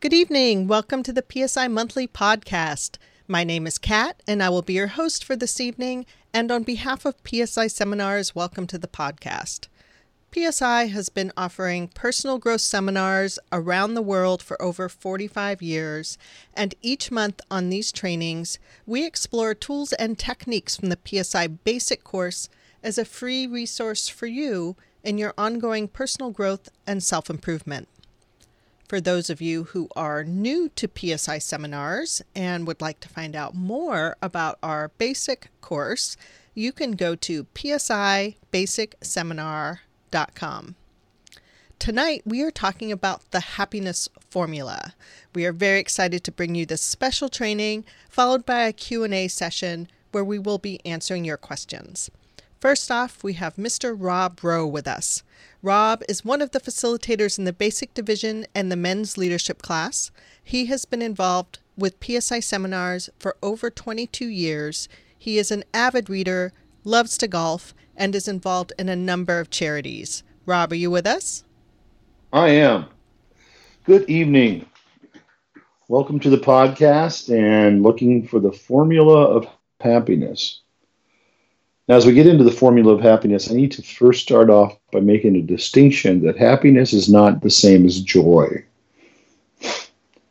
Good evening. Welcome to the PSI Monthly Podcast. My name is Kat, and I will be your host for this evening. And on behalf of PSI Seminars, welcome to the podcast. PSI has been offering personal growth seminars around the world for over 45 years, and each month on these trainings, we explore tools and techniques from the PSI Basic course as a free resource for you in your ongoing personal growth and self improvement. For those of you who are new to PSI seminars and would like to find out more about our basic course, you can go to psibasicseminar.com. Tonight, we are talking about the happiness formula. We are very excited to bring you this special training followed by a Q&A session where we will be answering your questions. First off, we have Mr. Rob Rohe with us. Rob is one of the facilitators in the basic division and the men's leadership class. He has been involved with PSI seminars for over 22 years. He is an avid reader, loves to golf, and is involved in a number of charities. Rob, are you with us? I am. Good evening. Welcome to the podcast and looking for the formula of happiness. Now, as we get into the formula of happiness, I need to first start off by making a distinction that happiness is not the same as joy.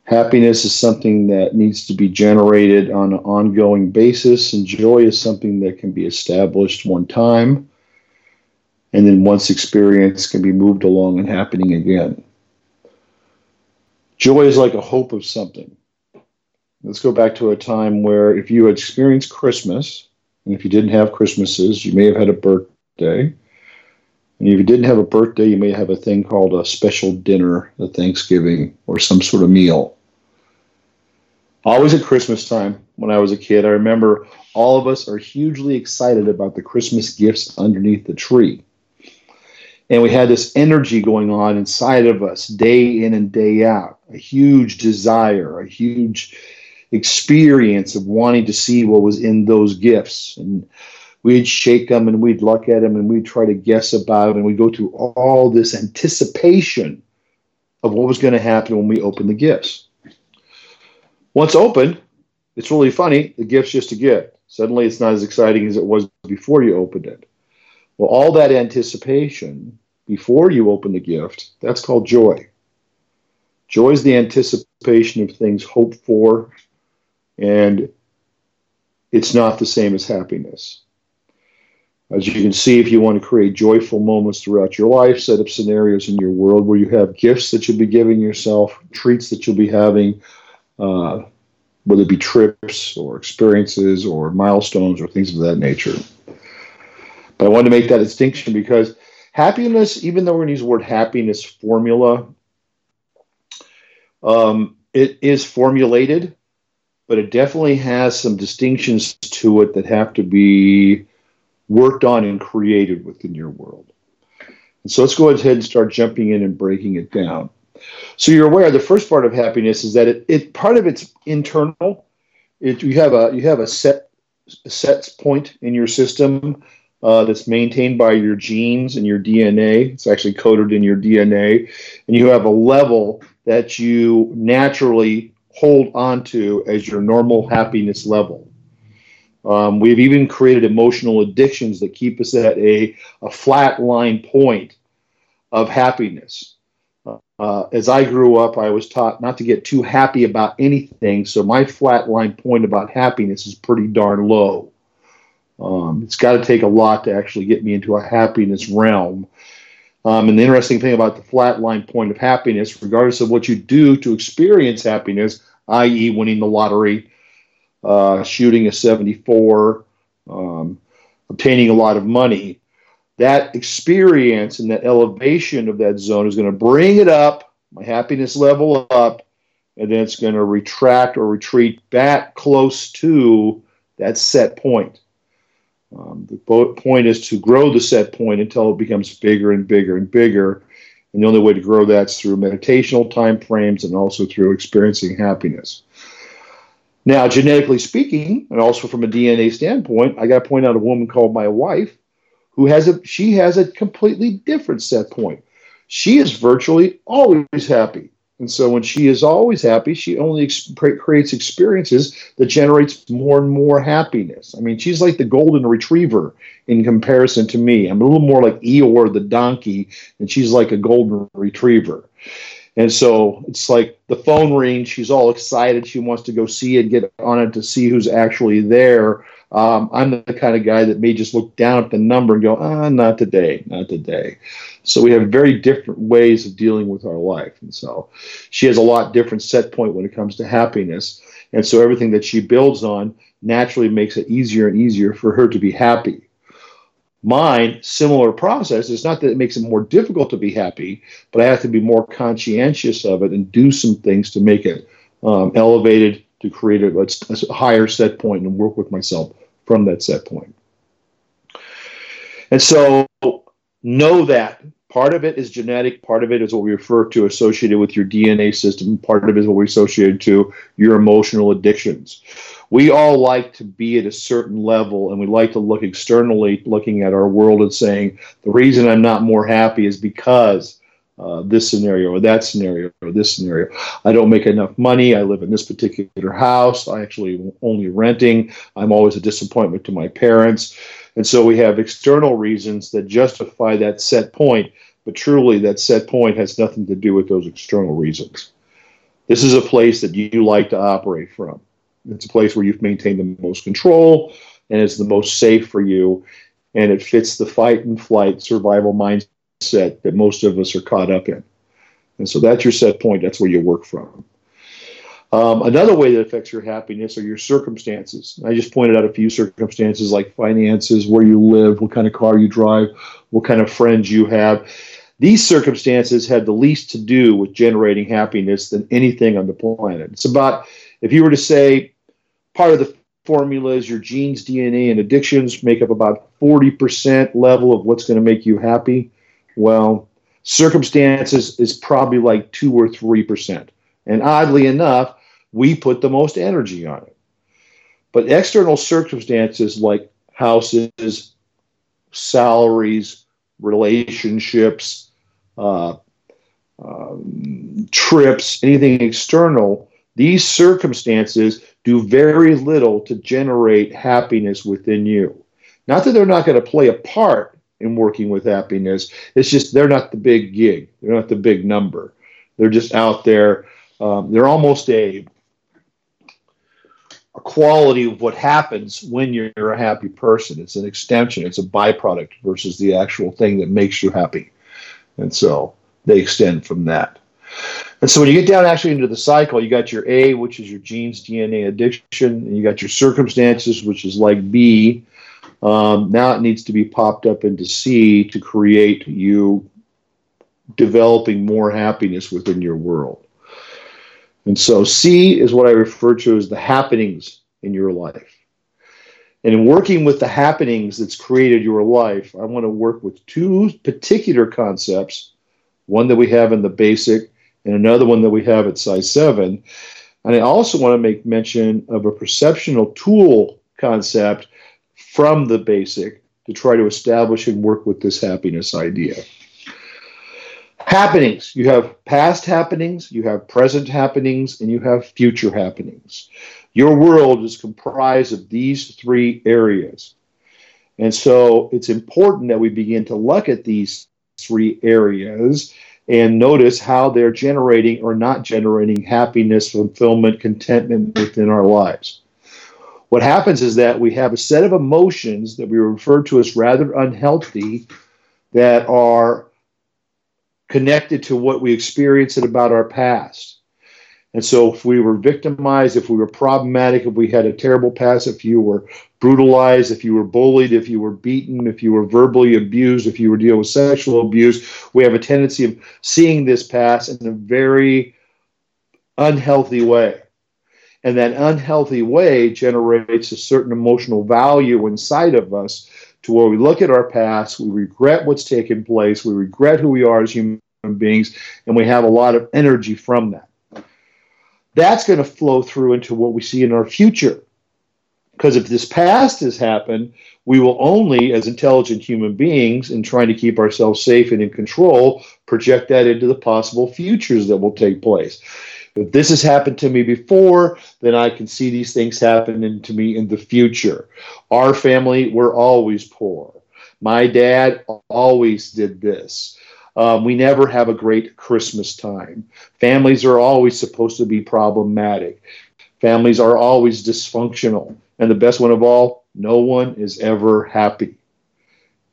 Happiness is something that needs to be generated on an ongoing basis, and joy is something that can be established one time, and then once experienced can be moved along and happening again. Joy is like a hope of something. Let's go back to a time where if you had experienced Christmas, and if you didn't have Christmases, you may have had a birthday. And if you didn't have a birthday, you may have a thing called a special dinner at Thanksgiving or some sort of meal. Always at Christmas time when I was a kid, I remember all of us are hugely excited about the Christmas gifts underneath the tree. And we had this energy going on inside of us day in and day out, a huge desire, a huge experience of wanting to see what was in those gifts. And we'd shake them and we'd look at them and we'd try to guess about them. And we'd go through all this anticipation of what was going to happen when we opened the gifts. Once opened, it's really funny. The gift's just a gift. Suddenly, it's not as exciting as it was before you opened it. Well, all that anticipation before you open the gift, that's called joy. Joy is the anticipation of things hoped for, and it's not the same as happiness. As you can see, if you want to create joyful moments throughout your life, set up scenarios in your world where you have gifts that you'll be giving yourself, treats that you'll be having, uh, whether it be trips or experiences or milestones or things of that nature. But I wanted to make that distinction because happiness, even though we're going to use the word happiness formula, um, it is formulated but it definitely has some distinctions to it that have to be worked on and created within your world. And so let's go ahead and start jumping in and breaking it down. So you're aware the first part of happiness is that it, it part of it's internal. It, you have a you have a set a set point in your system uh, that's maintained by your genes and your DNA. It's actually coded in your DNA, and you have a level that you naturally hold on to as your normal happiness level. Um, we've even created emotional addictions that keep us at a, a flat line point of happiness. Uh, as I grew up, I was taught not to get too happy about anything, so my flat line point about happiness is pretty darn low. Um, it's got to take a lot to actually get me into a happiness realm. Um, and the interesting thing about the flat line point of happiness, regardless of what you do to experience happiness, i.e., winning the lottery, uh, shooting a 74, um, obtaining a lot of money, that experience and that elevation of that zone is going to bring it up, my happiness level up, and then it's going to retract or retreat back close to that set point. Um, the point is to grow the set point until it becomes bigger and bigger and bigger. And the only way to grow that's through meditational time frames and also through experiencing happiness. Now, genetically speaking, and also from a DNA standpoint, I got to point out a woman called my wife who has a she has a completely different set point. She is virtually always happy. And so when she is always happy, she only ex- creates experiences that generates more and more happiness. I mean, she's like the golden retriever in comparison to me. I'm a little more like Eeyore the donkey, and she's like a golden retriever. And so it's like the phone rings. She's all excited. She wants to go see it, get on it to see who's actually there. Um, I'm the kind of guy that may just look down at the number and go, ah, not today, not today. So we have very different ways of dealing with our life. And so she has a lot different set point when it comes to happiness. And so everything that she builds on naturally makes it easier and easier for her to be happy. Mine, similar process. It's not that it makes it more difficult to be happy, but I have to be more conscientious of it and do some things to make it um, elevated to create a, a higher set point and work with myself from that set point. And so know that part of it is genetic, part of it is what we refer to associated with your DNA system, part of it is what we associate to your emotional addictions. We all like to be at a certain level and we like to look externally looking at our world and saying the reason i'm not more happy is because uh, this scenario or that scenario or this scenario. I don't make enough money. I live in this particular house. I actually only renting. I'm always a disappointment to my parents. And so we have external reasons that justify that set point but truly that set point has nothing to do with those external reasons this is a place that you like to operate from it's a place where you've maintained the most control and it's the most safe for you. And it fits the fight and flight survival mindset that most of us are caught up in. And so that's your set point. That's where you work from. Um, another way that affects your happiness are your circumstances. I just pointed out a few circumstances like finances, where you live, what kind of car you drive, what kind of friends you have. These circumstances had the least to do with generating happiness than anything on the planet. It's about, if you were to say, part of the formula is your genes, DNA, and addictions make up about 40% level of what's going to make you happy. Well, circumstances is probably like 2 or 3%. And oddly enough, we put the most energy on it. But external circumstances like houses, salaries, relationships, uh, um, trips, anything external, these circumstances do very little to generate happiness within you. Not that they're not going to play a part in working with happiness, it's just they're not the big gig, they're not the big number. They're just out there. Um, they're almost a, a quality of what happens when you're a happy person. It's an extension, it's a byproduct versus the actual thing that makes you happy. And so they extend from that. And so when you get down actually into the cycle, you got your A, which is your genes, DNA addiction, and you got your circumstances, which is like B. Um, now it needs to be popped up into C to create you developing more happiness within your world. And so C is what I refer to as the happenings in your life. And in working with the happenings that's created your life, I want to work with two particular concepts one that we have in the basic and another one that we have at Psi 7. And I also want to make mention of a perceptional tool concept from the basic to try to establish and work with this happiness idea. Happenings. You have past happenings, you have present happenings, and you have future happenings. Your world is comprised of these three areas. And so it's important that we begin to look at these three areas and notice how they're generating or not generating happiness, fulfillment, contentment within our lives. What happens is that we have a set of emotions that we refer to as rather unhealthy that are connected to what we experienced about our past. And so, if we were victimized, if we were problematic, if we had a terrible past, if you were brutalized, if you were bullied, if you were beaten, if you were verbally abused, if you were dealing with sexual abuse, we have a tendency of seeing this past in a very unhealthy way. And that unhealthy way generates a certain emotional value inside of us to where we look at our past, we regret what's taken place, we regret who we are as human beings, and we have a lot of energy from that. That's going to flow through into what we see in our future. Because if this past has happened, we will only, as intelligent human beings, in trying to keep ourselves safe and in control, project that into the possible futures that will take place. If this has happened to me before, then I can see these things happening to me in the future. Our family, we're always poor. My dad always did this. Um, we never have a great Christmas time. Families are always supposed to be problematic. Families are always dysfunctional. And the best one of all, no one is ever happy.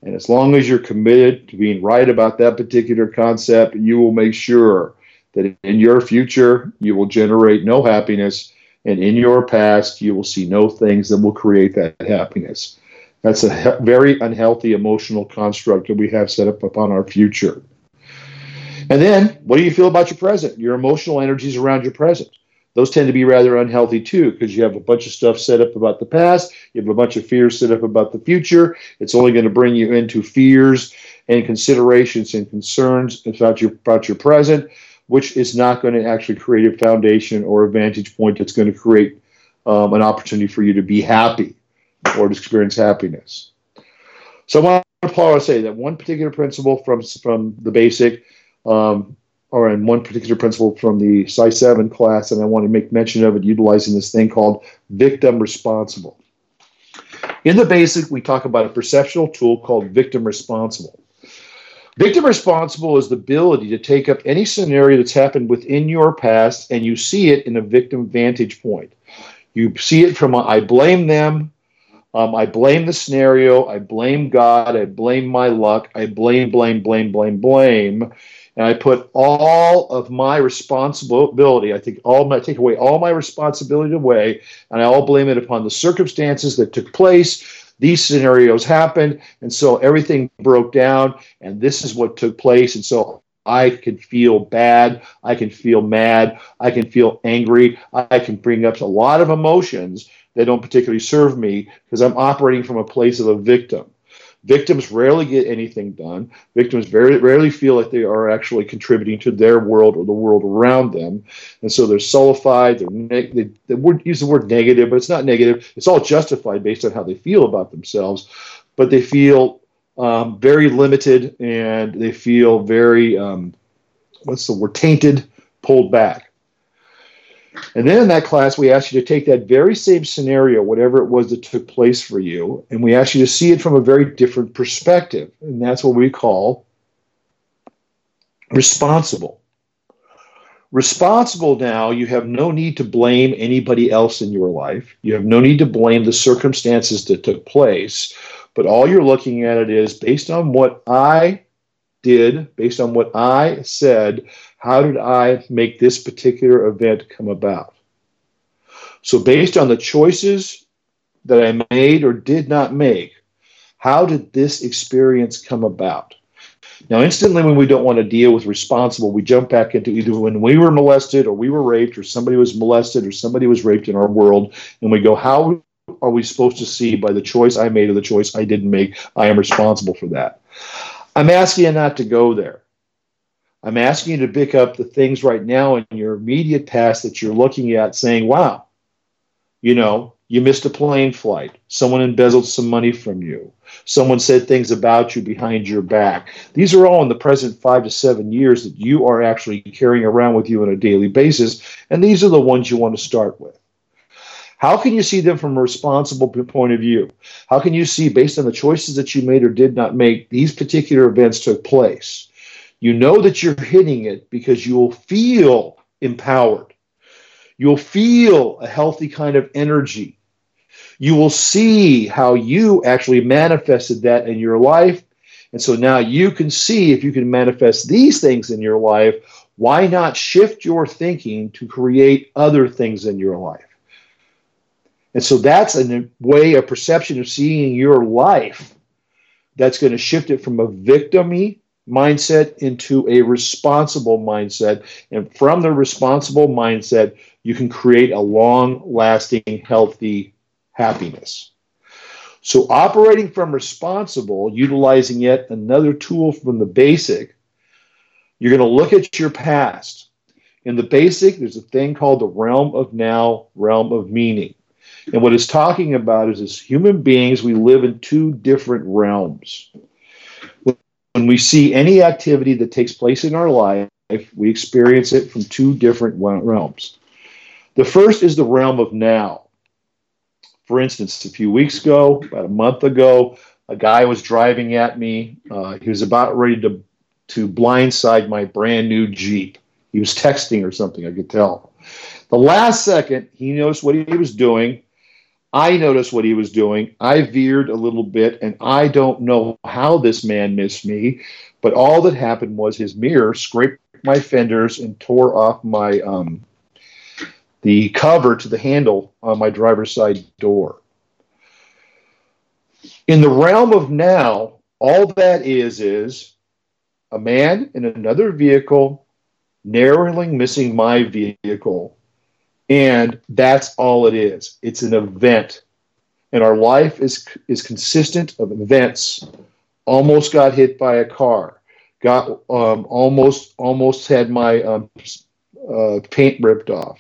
And as long as you're committed to being right about that particular concept, you will make sure that in your future you will generate no happiness, and in your past you will see no things that will create that happiness. That's a he- very unhealthy emotional construct that we have set up upon our future. And then, what do you feel about your present? Your emotional energies around your present. Those tend to be rather unhealthy too, because you have a bunch of stuff set up about the past, you have a bunch of fears set up about the future. It's only going to bring you into fears and considerations and concerns about your about your present, which is not going to actually create a foundation or a vantage point that's going to create um, an opportunity for you to be happy or to experience happiness. So I want to say that one particular principle from from the basic um, or in one particular principle from the Psi 7 class, and I want to make mention of it utilizing this thing called victim responsible. In the basic, we talk about a perceptual tool called victim responsible. Victim responsible is the ability to take up any scenario that's happened within your past and you see it in a victim vantage point. You see it from a, I blame them, um, I blame the scenario, I blame God, I blame my luck, I blame, blame, blame, blame, blame and I put all of my responsibility, I take all my take away all my responsibility away, and I all blame it upon the circumstances that took place. These scenarios happened, and so everything broke down, and this is what took place. And so I can feel bad, I can feel mad, I can feel angry, I can bring up a lot of emotions that don't particularly serve me because I'm operating from a place of a victim. Victims rarely get anything done. Victims very rarely feel like they are actually contributing to their world or the world around them, and so they're sullified. They're neg- they, they word, use the word negative, but it's not negative. It's all justified based on how they feel about themselves, but they feel um, very limited and they feel very um, what's the word tainted, pulled back. And then in that class, we asked you to take that very same scenario, whatever it was that took place for you, and we asked you to see it from a very different perspective. And that's what we call responsible. Responsible now, you have no need to blame anybody else in your life. You have no need to blame the circumstances that took place. But all you're looking at it is based on what I did, based on what I said, how did I make this particular event come about? So, based on the choices that I made or did not make, how did this experience come about? Now, instantly, when we don't want to deal with responsible, we jump back into either when we were molested or we were raped or somebody was molested or somebody was raped in our world, and we go, How are we supposed to see by the choice I made or the choice I didn't make? I am responsible for that. I'm asking you not to go there. I'm asking you to pick up the things right now in your immediate past that you're looking at saying, wow, you know, you missed a plane flight. Someone embezzled some money from you. Someone said things about you behind your back. These are all in the present five to seven years that you are actually carrying around with you on a daily basis. And these are the ones you want to start with. How can you see them from a responsible point of view? How can you see, based on the choices that you made or did not make, these particular events took place? You know that you're hitting it because you will feel empowered. You'll feel a healthy kind of energy. You will see how you actually manifested that in your life. And so now you can see if you can manifest these things in your life, why not shift your thinking to create other things in your life? And so that's a way, a perception of seeing your life that's going to shift it from a victimy mindset into a responsible mindset. And from the responsible mindset, you can create a long lasting, healthy happiness. So, operating from responsible, utilizing yet another tool from the basic, you're going to look at your past. In the basic, there's a thing called the realm of now, realm of meaning. And what it's talking about is as human beings, we live in two different realms. When we see any activity that takes place in our life, we experience it from two different realms. The first is the realm of now. For instance, a few weeks ago, about a month ago, a guy was driving at me. Uh, he was about ready to to blindside my brand new Jeep. He was texting or something, I could tell. The last second, he noticed what he was doing. I noticed what he was doing. I veered a little bit, and I don't know how this man missed me, but all that happened was his mirror scraped my fenders and tore off my um, the cover to the handle on my driver's side door. In the realm of now, all that is is a man in another vehicle narrowly missing my vehicle. And that's all it is. It's an event. And our life is, is consistent of events. Almost got hit by a car. Got um, almost almost had my um, uh, paint ripped off.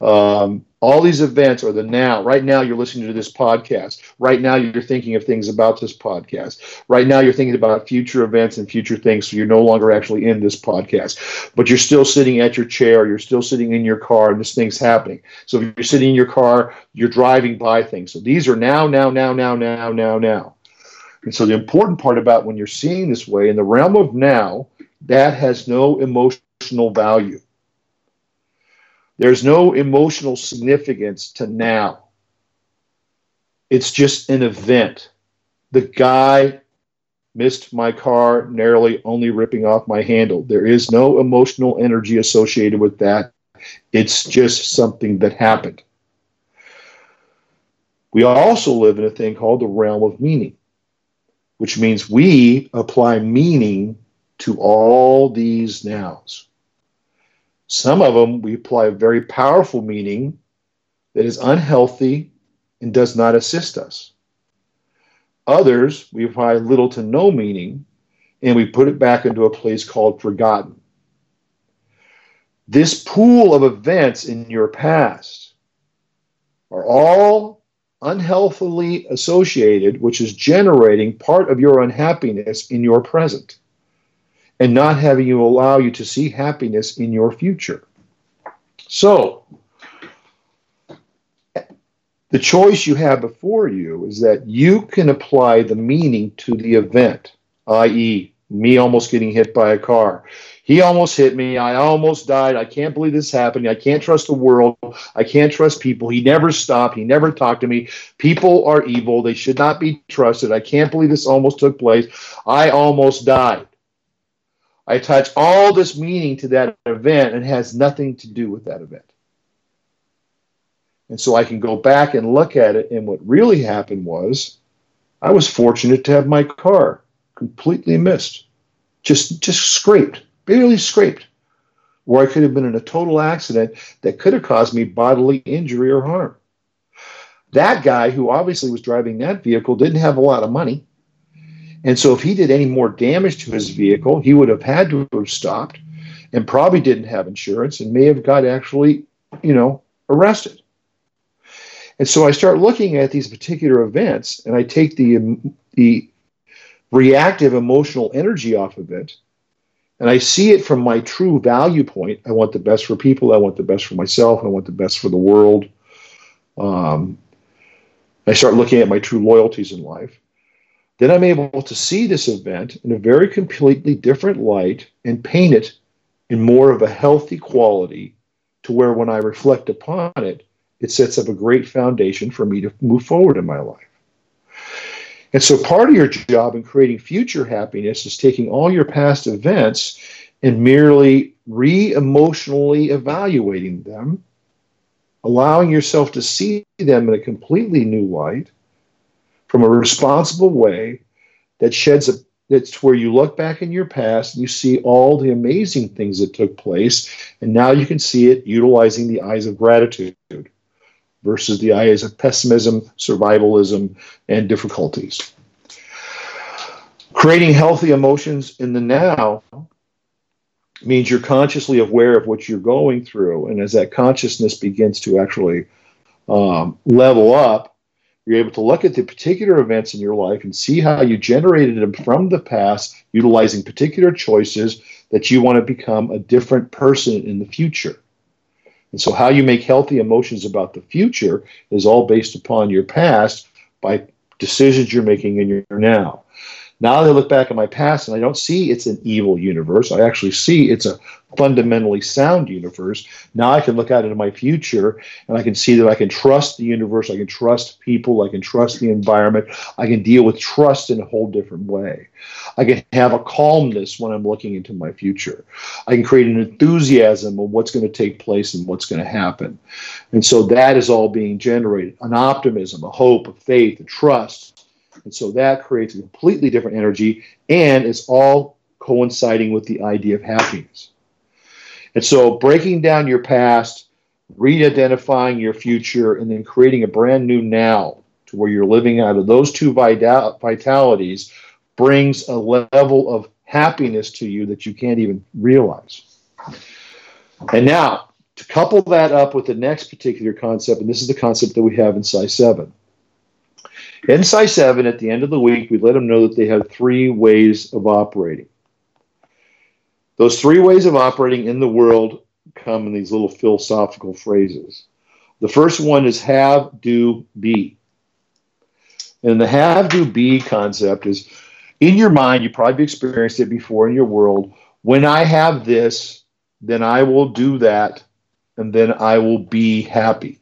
Um, all these events are the now. Right now, you're listening to this podcast. Right now, you're thinking of things about this podcast. Right now, you're thinking about future events and future things. So you're no longer actually in this podcast, but you're still sitting at your chair. You're still sitting in your car, and this thing's happening. So if you're sitting in your car, you're driving by things. So these are now, now, now, now, now, now, now. And so the important part about when you're seeing this way in the realm of now, that has no emotional value. There's no emotional significance to now. It's just an event. The guy missed my car, narrowly only ripping off my handle. There is no emotional energy associated with that. It's just something that happened. We also live in a thing called the realm of meaning, which means we apply meaning to all these nows. Some of them we apply a very powerful meaning that is unhealthy and does not assist us. Others we apply little to no meaning and we put it back into a place called forgotten. This pool of events in your past are all unhealthily associated, which is generating part of your unhappiness in your present and not having you allow you to see happiness in your future. So, the choice you have before you is that you can apply the meaning to the event, i.e., me almost getting hit by a car. He almost hit me. I almost died. I can't believe this happened. I can't trust the world. I can't trust people. He never stopped. He never talked to me. People are evil. They should not be trusted. I can't believe this almost took place. I almost died. I attach all this meaning to that event and has nothing to do with that event. And so I can go back and look at it, and what really happened was I was fortunate to have my car completely missed, just just scraped, barely scraped, where I could have been in a total accident that could have caused me bodily injury or harm. That guy who obviously was driving that vehicle didn't have a lot of money. And so, if he did any more damage to his vehicle, he would have had to have stopped and probably didn't have insurance and may have got actually, you know, arrested. And so I start looking at these particular events and I take the, the reactive emotional energy off of it and I see it from my true value point. I want the best for people, I want the best for myself, I want the best for the world. Um, I start looking at my true loyalties in life then I'm able to see this event in a very completely different light and paint it in more of a healthy quality to where when I reflect upon it, it sets up a great foundation for me to move forward in my life. And so part of your job in creating future happiness is taking all your past events and merely re emotionally evaluating them, allowing yourself to see them in a completely new light from a responsible way that sheds a that's where you look back in your past and you see all the amazing things that took place. And now you can see it utilizing the eyes of gratitude versus the eyes of pessimism survivalism and difficulties. Creating healthy emotions in the now means you're consciously aware of what you're going through. And as that consciousness begins to actually um, level up, you're able to look at the particular events in your life and see how you generated them from the past, utilizing particular choices that you want to become a different person in the future. And so, how you make healthy emotions about the future is all based upon your past by decisions you're making in your now. Now I look back at my past and I don't see it's an evil universe. I actually see it's a fundamentally sound universe. Now I can look out into my future and I can see that I can trust the universe, I can trust people, I can trust the environment, I can deal with trust in a whole different way. I can have a calmness when I'm looking into my future. I can create an enthusiasm of what's going to take place and what's going to happen. And so that is all being generated an optimism, a hope, a faith, a trust and so that creates a completely different energy, and it's all coinciding with the idea of happiness. And so breaking down your past, re identifying your future, and then creating a brand new now to where you're living out of those two vital- vitalities brings a level of happiness to you that you can't even realize. And now, to couple that up with the next particular concept, and this is the concept that we have in Psi 7 in Psi 7, at the end of the week, we let them know that they have three ways of operating. Those three ways of operating in the world come in these little philosophical phrases. The first one is have, do, be. And the have, do, be concept is in your mind, you probably experienced it before in your world. When I have this, then I will do that, and then I will be happy.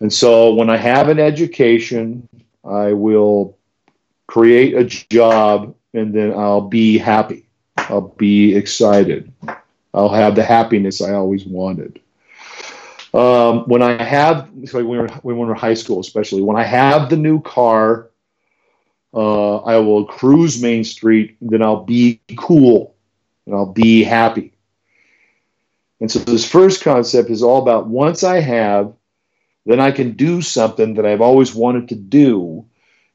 And so when I have an education, I will create a job and then I'll be happy. I'll be excited. I'll have the happiness I always wanted. Um, when I have, so when, we're, when we're in high school, especially, when I have the new car, uh, I will cruise Main Street, then I'll be cool and I'll be happy. And so this first concept is all about once I have then I can do something that I've always wanted to do.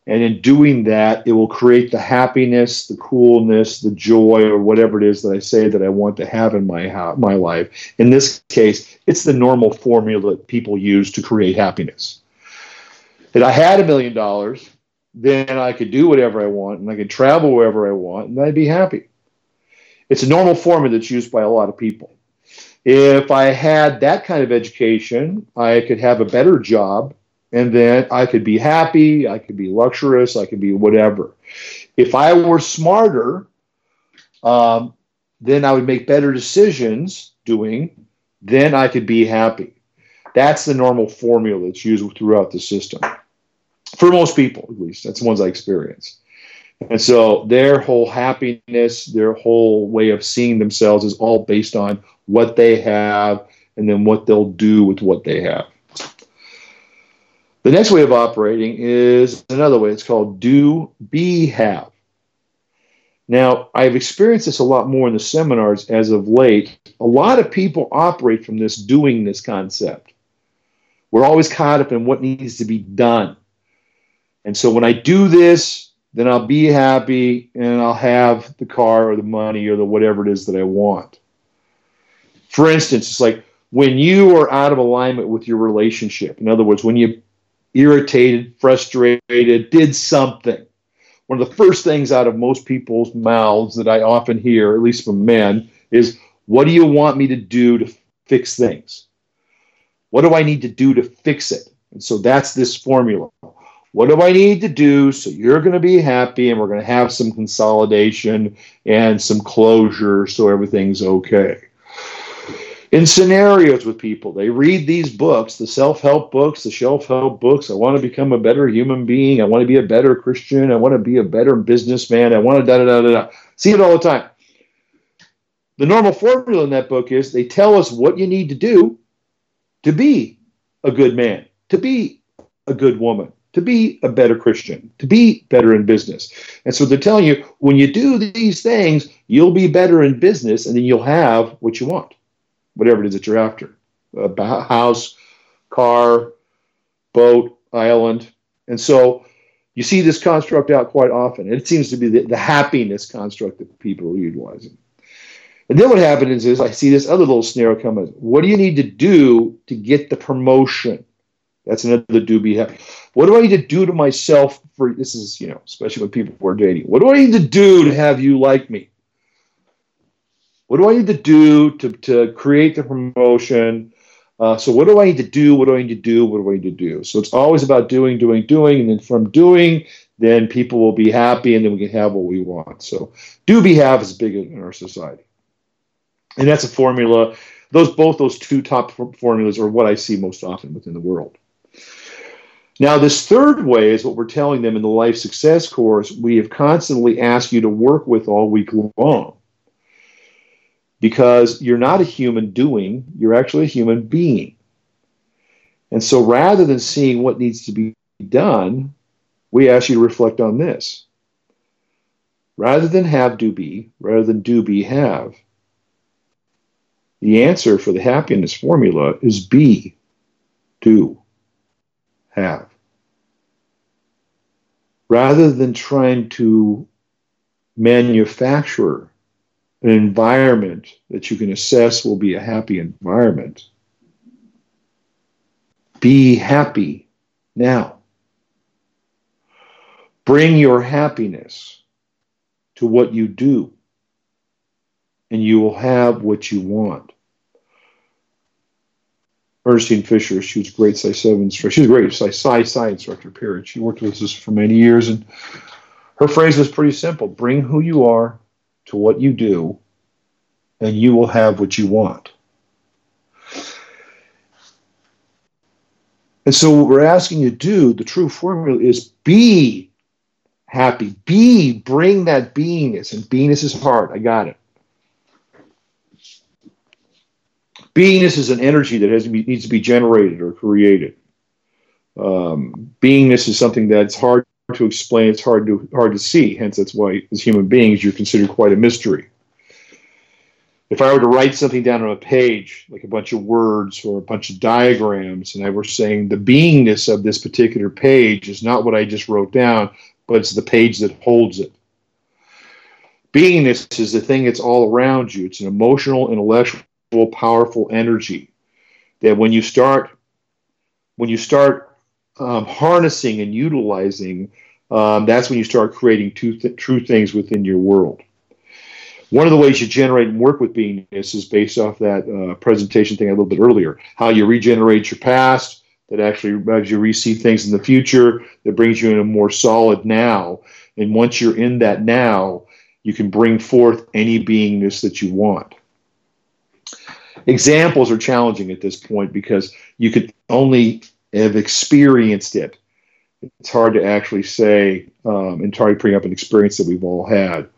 And in doing that, it will create the happiness, the coolness, the joy, or whatever it is that I say that I want to have in my my life. In this case, it's the normal formula that people use to create happiness. If I had a million dollars, then I could do whatever I want, and I could travel wherever I want, and I'd be happy. It's a normal formula that's used by a lot of people. If I had that kind of education, I could have a better job and then I could be happy, I could be luxurious, I could be whatever. If I were smarter, um, then I would make better decisions doing, then I could be happy. That's the normal formula that's used throughout the system. For most people, at least, that's the ones I experience. And so their whole happiness, their whole way of seeing themselves is all based on what they have and then what they'll do with what they have. The next way of operating is another way. It's called do, be, have. Now, I've experienced this a lot more in the seminars as of late. A lot of people operate from this doing this concept. We're always caught up in what needs to be done. And so when I do this, then I'll be happy and I'll have the car or the money or the whatever it is that I want. For instance, it's like when you are out of alignment with your relationship. In other words, when you irritated, frustrated, did something. One of the first things out of most people's mouths that I often hear, at least from men, is what do you want me to do to fix things? What do I need to do to fix it? And so that's this formula. What do I need to do so you're going to be happy and we're going to have some consolidation and some closure so everything's okay? In scenarios with people, they read these books, the self help books, the self help books. I want to become a better human being. I want to be a better Christian. I want to be a better businessman. I want to da da da da da. See it all the time. The normal formula in that book is they tell us what you need to do to be a good man, to be a good woman, to be a better Christian, to be better in business. And so they're telling you when you do these things, you'll be better in business and then you'll have what you want, whatever it is that you're after a house, car, boat, island. And so you see this construct out quite often. And It seems to be the, the happiness construct that people are utilizing. And then what happens is I see this other little scenario come in. What do you need to do to get the promotion? That's another do be happy. What do I need to do to myself for this is, you know, especially when people are dating. What do I need to do to have you like me? What do I need to do to, to create the promotion? Uh, so what do I need to do? What do I need to do? What do I need to do? So it's always about doing, doing, doing, and then from doing, then people will be happy, and then we can have what we want. So do be have is big in our society, and that's a formula. Those both those two top formulas are what I see most often within the world. Now, this third way is what we're telling them in the life success course. We have constantly asked you to work with all week long because you're not a human doing, you're actually a human being. And so rather than seeing what needs to be done, we ask you to reflect on this. Rather than have, do be, rather than do be, have, the answer for the happiness formula is be, do, have. Rather than trying to manufacture an environment that you can assess will be a happy environment. Be happy now. Bring your happiness to what you do, and you will have what you want. Ernestine Fisher, she was a great Psi 7 instructor. She was a great Psi Psi instructor, period. She worked with us for many years, and her phrase was pretty simple bring who you are to what you do, and you will have what you want. And so, what we're asking you to do, the true formula is be happy, be, bring that beingness. And beingness is hard. I got it. Beingness is an energy that has to be, needs to be generated or created. Um, beingness is something that's hard to explain. It's hard to hard to see. Hence, that's why as human beings you're considered quite a mystery. If I were to write something down on a page, like a bunch of words or a bunch of diagrams, and I were saying the beingness of this particular page is not what I just wrote down, but it's the page that holds it. Beingness is the thing that's all around you. It's an emotional, intellectual, powerful energy that when you start when you start um, harnessing and utilizing, um, that's when you start creating th- true things within your world. One of the ways you generate and work with beingness is based off that uh, presentation thing a little bit earlier. How you regenerate your past, that actually as you receive things in the future, that brings you in a more solid now. And once you're in that now, you can bring forth any beingness that you want. Examples are challenging at this point because you could only have experienced it. It's hard to actually say um, and try to bring up an experience that we've all had.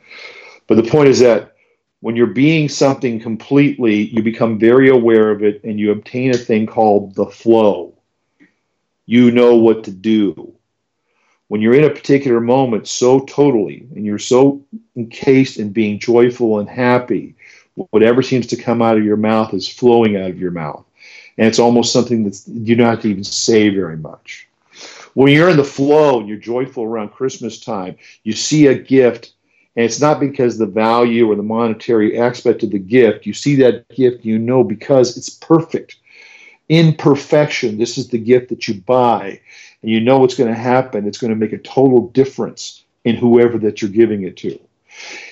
But the point is that when you're being something completely, you become very aware of it and you obtain a thing called the flow. You know what to do. When you're in a particular moment so totally and you're so encased in being joyful and happy, whatever seems to come out of your mouth is flowing out of your mouth. And it's almost something that you don't have to even say very much. When you're in the flow and you're joyful around Christmas time, you see a gift, and it's not because the value or the monetary aspect of the gift. You see that gift, you know, because it's perfect. In perfection, this is the gift that you buy, and you know what's going to happen. It's going to make a total difference in whoever that you're giving it to.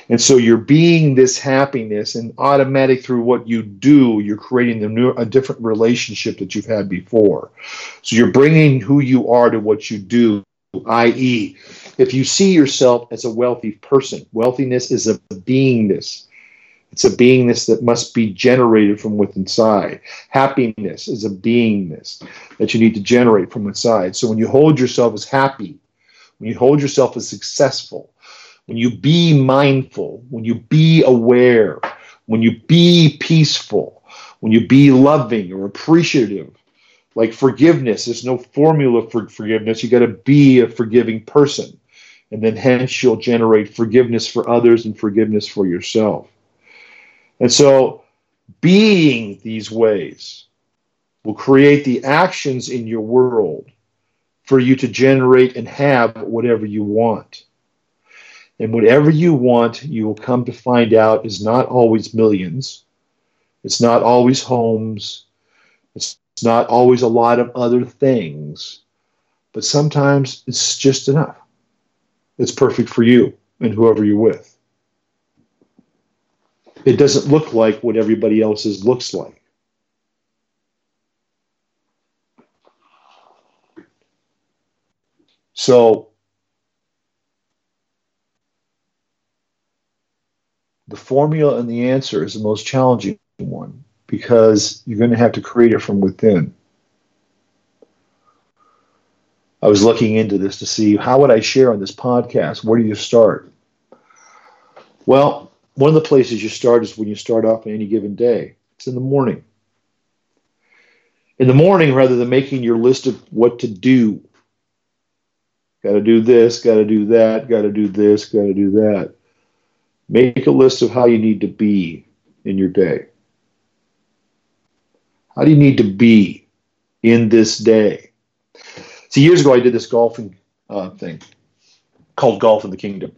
And so you're being this happiness, and automatic through what you do, you're creating a, new, a different relationship that you've had before. So you're bringing who you are to what you do, i.e., if you see yourself as a wealthy person, wealthiness is a beingness. It's a beingness that must be generated from within inside. Happiness is a beingness that you need to generate from inside. So when you hold yourself as happy, when you hold yourself as successful, when you be mindful, when you be aware, when you be peaceful, when you be loving or appreciative, like forgiveness, there's no formula for forgiveness. You got to be a forgiving person. And then hence you'll generate forgiveness for others and forgiveness for yourself. And so being these ways will create the actions in your world for you to generate and have whatever you want. And whatever you want, you will come to find out is not always millions. It's not always homes. It's not always a lot of other things, but sometimes it's just enough. It's perfect for you and whoever you're with. It doesn't look like what everybody else's looks like. So, the formula and the answer is the most challenging one because you're going to have to create it from within. I was looking into this to see how would I share on this podcast? Where do you start? Well, one of the places you start is when you start off on any given day. It's in the morning. In the morning, rather than making your list of what to do, got to do this, got to do that, got to do this, got to do that. Make a list of how you need to be in your day. How do you need to be in this day? See, years ago, I did this golfing uh, thing called Golf in the Kingdom.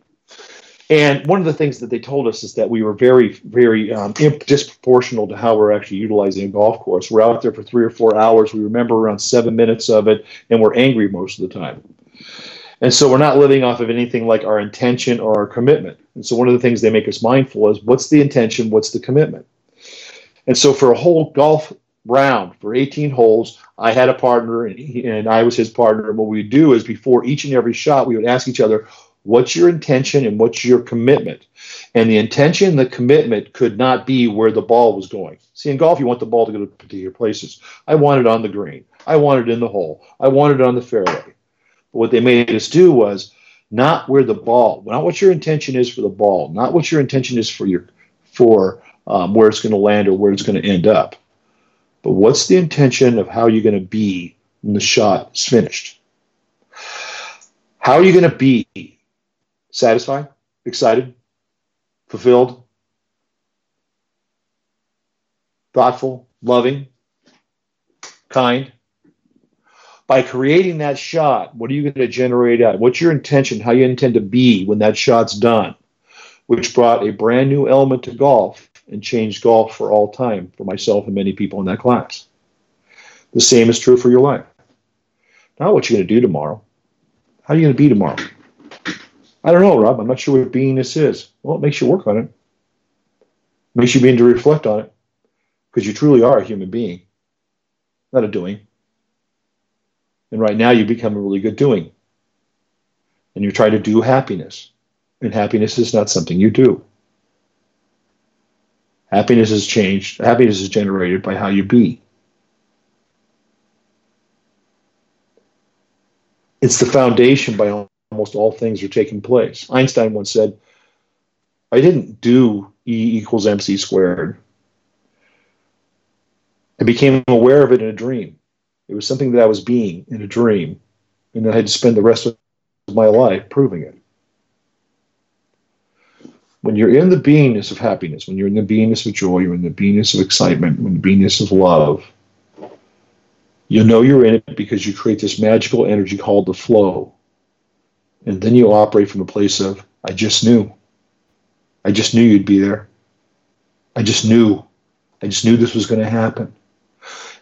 And one of the things that they told us is that we were very, very um, disproportional to how we're actually utilizing a golf course. We're out there for three or four hours. We remember around seven minutes of it, and we're angry most of the time. And so we're not living off of anything like our intention or our commitment. And so one of the things they make us mindful is what's the intention, what's the commitment? And so for a whole golf round for 18 holes. I had a partner and, he, and I was his partner. And what we would do is before each and every shot, we would ask each other, what's your intention and what's your commitment? And the intention, the commitment could not be where the ball was going. See, in golf, you want the ball to go to particular places. I want it on the green. I want it in the hole. I want it on the fairway. What they made us do was not where the ball, not what your intention is for the ball, not what your intention is for your for um, where it's going to land or where it's going to end up but what's the intention of how you're going to be when the shot is finished? How are you going to be satisfied, excited, fulfilled, thoughtful, loving, kind? By creating that shot, what are you going to generate out? What's your intention? How you intend to be when that shot's done? Which brought a brand new element to golf and changed golf for all time for myself and many people in that class. The same is true for your life. Not what you're going to do tomorrow. How are you going to be tomorrow? I don't know, Rob. I'm not sure what beingness is. Well, it makes you work on it. it makes you begin to reflect on it because you truly are a human being, not a doing. And right now, you become a really good doing. And you try to do happiness. And happiness is not something you do. Happiness is changed. Happiness is generated by how you be. It's the foundation by almost all things are taking place. Einstein once said, I didn't do E equals mc squared. I became aware of it in a dream. It was something that I was being in a dream, and I had to spend the rest of my life proving it when you're in the beingness of happiness, when you're in the beingness of joy, you're in the beingness of excitement, when the beingness of love, you know you're in it because you create this magical energy called the flow. And then you operate from a place of, I just knew. I just knew you'd be there. I just knew. I just knew this was going to happen.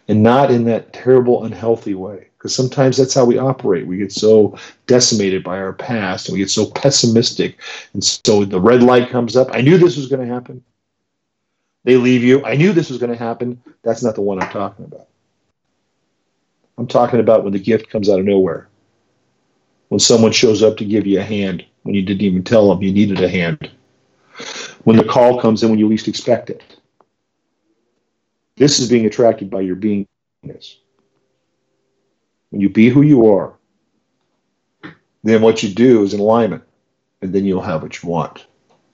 And not in that terrible, unhealthy way because sometimes that's how we operate. We get so decimated by our past and we get so pessimistic. And so the red light comes up. I knew this was going to happen. They leave you. I knew this was going to happen. That's not the one I'm talking about. I'm talking about when the gift comes out of nowhere. When someone shows up to give you a hand when you didn't even tell them you needed a hand. When the call comes in when you least expect it. This is being attracted by your beingness. When you be who you are, then what you do is in alignment, and then you'll have what you want.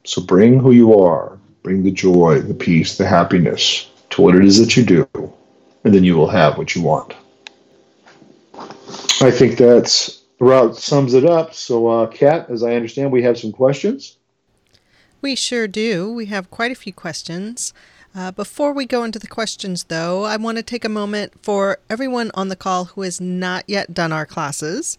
So bring who you are, bring the joy, the peace, the happiness to what it is that you do, and then you will have what you want. I think that's about sums it up. So, uh, Kat, as I understand, we have some questions. We sure do. We have quite a few questions. Uh, before we go into the questions, though, I want to take a moment for everyone on the call who has not yet done our classes.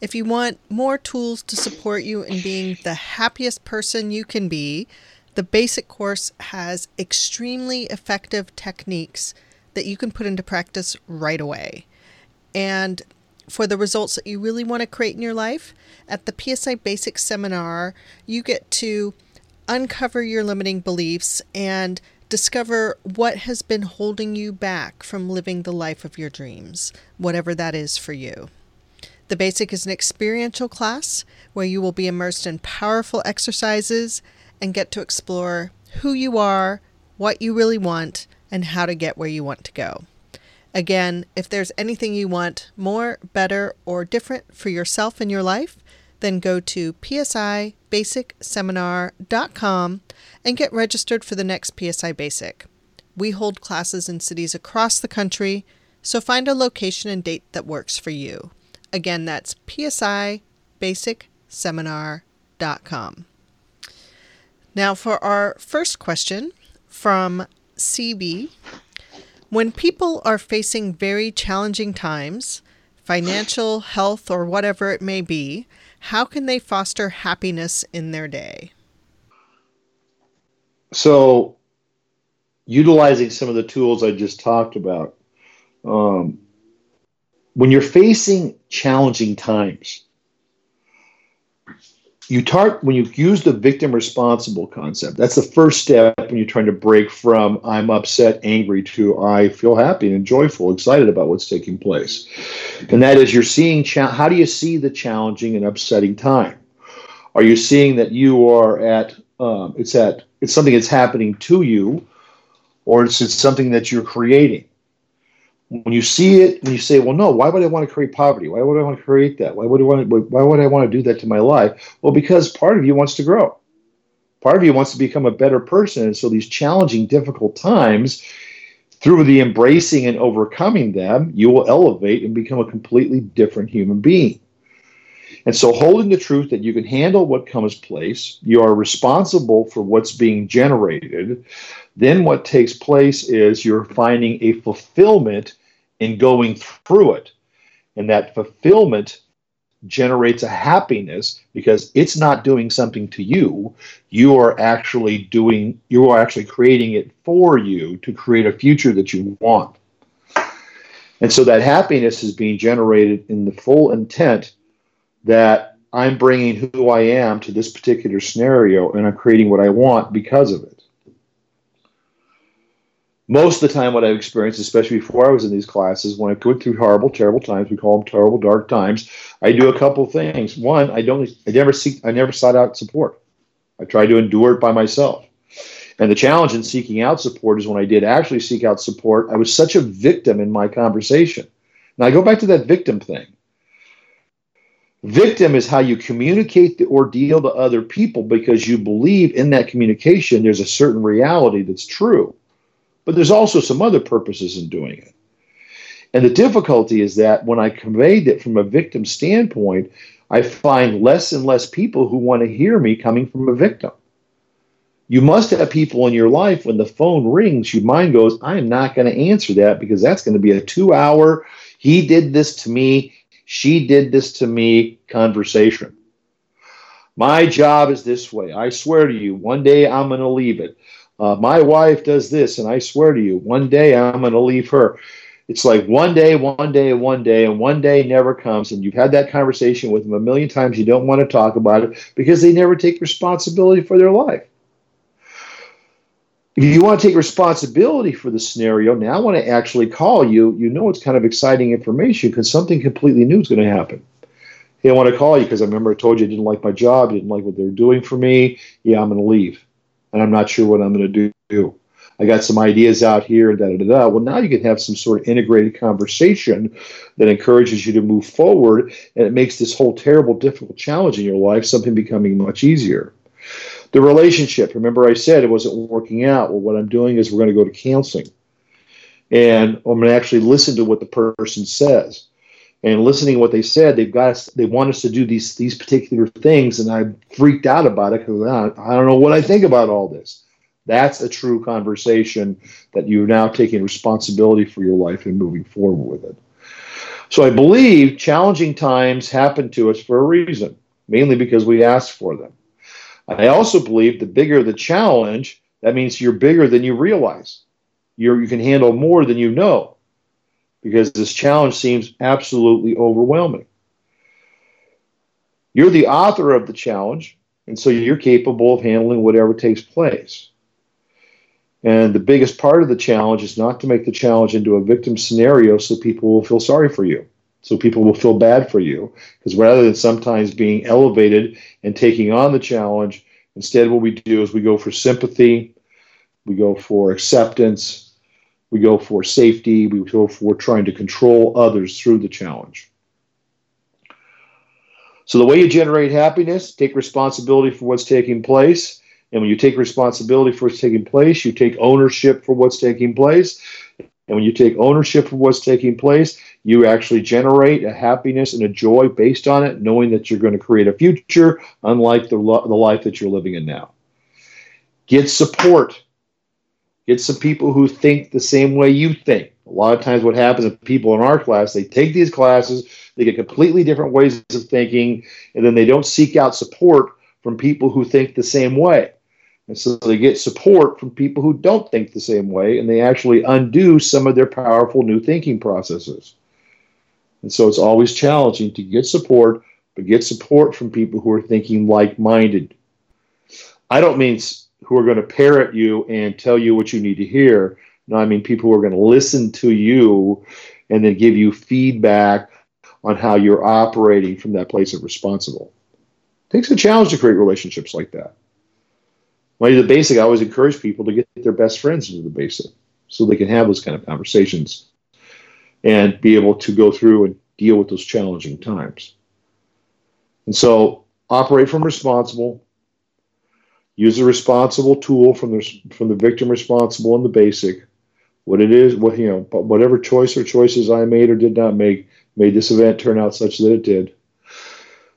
If you want more tools to support you in being the happiest person you can be, the basic course has extremely effective techniques that you can put into practice right away. And for the results that you really want to create in your life, at the PSI Basic Seminar, you get to uncover your limiting beliefs and discover what has been holding you back from living the life of your dreams, whatever that is for you. The Basic is an experiential class where you will be immersed in powerful exercises and get to explore who you are, what you really want, and how to get where you want to go. Again, if there's anything you want more, better, or different for yourself in your life, then go to psibasicseminar.com and get registered for the next PSI Basic. We hold classes in cities across the country, so find a location and date that works for you. Again, that's psibasicseminar.com. Now, for our first question from CB When people are facing very challenging times, financial, health, or whatever it may be, how can they foster happiness in their day? So, utilizing some of the tools I just talked about, um, when you're facing challenging times, you start when you use the victim responsible concept. That's the first step when you're trying to break from I'm upset, angry to I feel happy and joyful, excited about what's taking place. And that is you're seeing cha- how do you see the challenging and upsetting time? Are you seeing that you are at um, it's at it's something that's happening to you, or it's, it's something that you're creating? When you see it, and you say, "Well, no, why would I want to create poverty? Why would I want to create that? Why would I want to, why would I want to do that to my life?" Well, because part of you wants to grow. Part of you wants to become a better person, and so these challenging, difficult times, through the embracing and overcoming them, you will elevate and become a completely different human being. And so, holding the truth that you can handle what comes place, you are responsible for what's being generated. Then, what takes place is you're finding a fulfillment in going through it. And that fulfillment generates a happiness because it's not doing something to you. You are actually doing, you are actually creating it for you to create a future that you want. And so that happiness is being generated in the full intent that I'm bringing who I am to this particular scenario and I'm creating what I want because of it. Most of the time, what I've experienced, especially before I was in these classes, when I go through horrible, terrible times, we call them terrible, dark times. I do a couple things. One, I don't, I never seek, I never sought out support. I tried to endure it by myself. And the challenge in seeking out support is when I did actually seek out support, I was such a victim in my conversation. Now I go back to that victim thing. Victim is how you communicate the ordeal to other people because you believe in that communication there's a certain reality that's true. But there's also some other purposes in doing it. And the difficulty is that when I conveyed it from a victim standpoint, I find less and less people who want to hear me coming from a victim. You must have people in your life when the phone rings, your mind goes, I am not going to answer that because that's going to be a two hour, he did this to me, she did this to me conversation. My job is this way. I swear to you, one day I'm going to leave it. Uh, my wife does this, and I swear to you, one day I'm going to leave her. It's like one day, one day, one day, and one day never comes. And you've had that conversation with them a million times. You don't want to talk about it because they never take responsibility for their life. If you want to take responsibility for the scenario, now when I actually call you, you know it's kind of exciting information because something completely new is going to happen. Hey, I want to call you because I remember I told you I didn't like my job, didn't like what they were doing for me. Yeah, I'm going to leave, and I'm not sure what I'm going to do. I got some ideas out here, da da da da. Well, now you can have some sort of integrated conversation that encourages you to move forward, and it makes this whole terrible, difficult challenge in your life something becoming much easier. The relationship, remember I said it wasn't working out. Well, what I'm doing is we're going to go to counseling. And I'm going to actually listen to what the person says. And listening to what they said, they've got us, they want us to do these these particular things, and I freaked out about it because I don't know what I think about all this. That's a true conversation that you're now taking responsibility for your life and moving forward with it. So I believe challenging times happen to us for a reason, mainly because we asked for them. I also believe the bigger the challenge, that means you're bigger than you realize. You're, you can handle more than you know because this challenge seems absolutely overwhelming. You're the author of the challenge, and so you're capable of handling whatever takes place. And the biggest part of the challenge is not to make the challenge into a victim scenario so people will feel sorry for you. So people will feel bad for you. Because rather than sometimes being elevated and taking on the challenge, instead what we do is we go for sympathy, we go for acceptance, we go for safety, we go for trying to control others through the challenge. So the way you generate happiness, take responsibility for what's taking place. And when you take responsibility for what's taking place, you take ownership for what's taking place. And when you take ownership of what's taking place, you actually generate a happiness and a joy based on it, knowing that you're going to create a future unlike the, the life that you're living in now. Get support Get some people who think the same way you think. A lot of times, what happens with people in our class, they take these classes, they get completely different ways of thinking, and then they don't seek out support from people who think the same way. And so they get support from people who don't think the same way, and they actually undo some of their powerful new thinking processes. And so it's always challenging to get support, but get support from people who are thinking like minded. I don't mean who are going to parrot you and tell you what you need to hear. No, I mean people who are going to listen to you and then give you feedback on how you're operating from that place of responsible. It takes a challenge to create relationships like that. When the basic, I always encourage people to get their best friends into the basic so they can have those kind of conversations and be able to go through and deal with those challenging times. And so operate from responsible, use a responsible tool from the from the victim responsible and the basic. What it is, what you know, whatever choice or choices I made or did not make made this event turn out such that it did.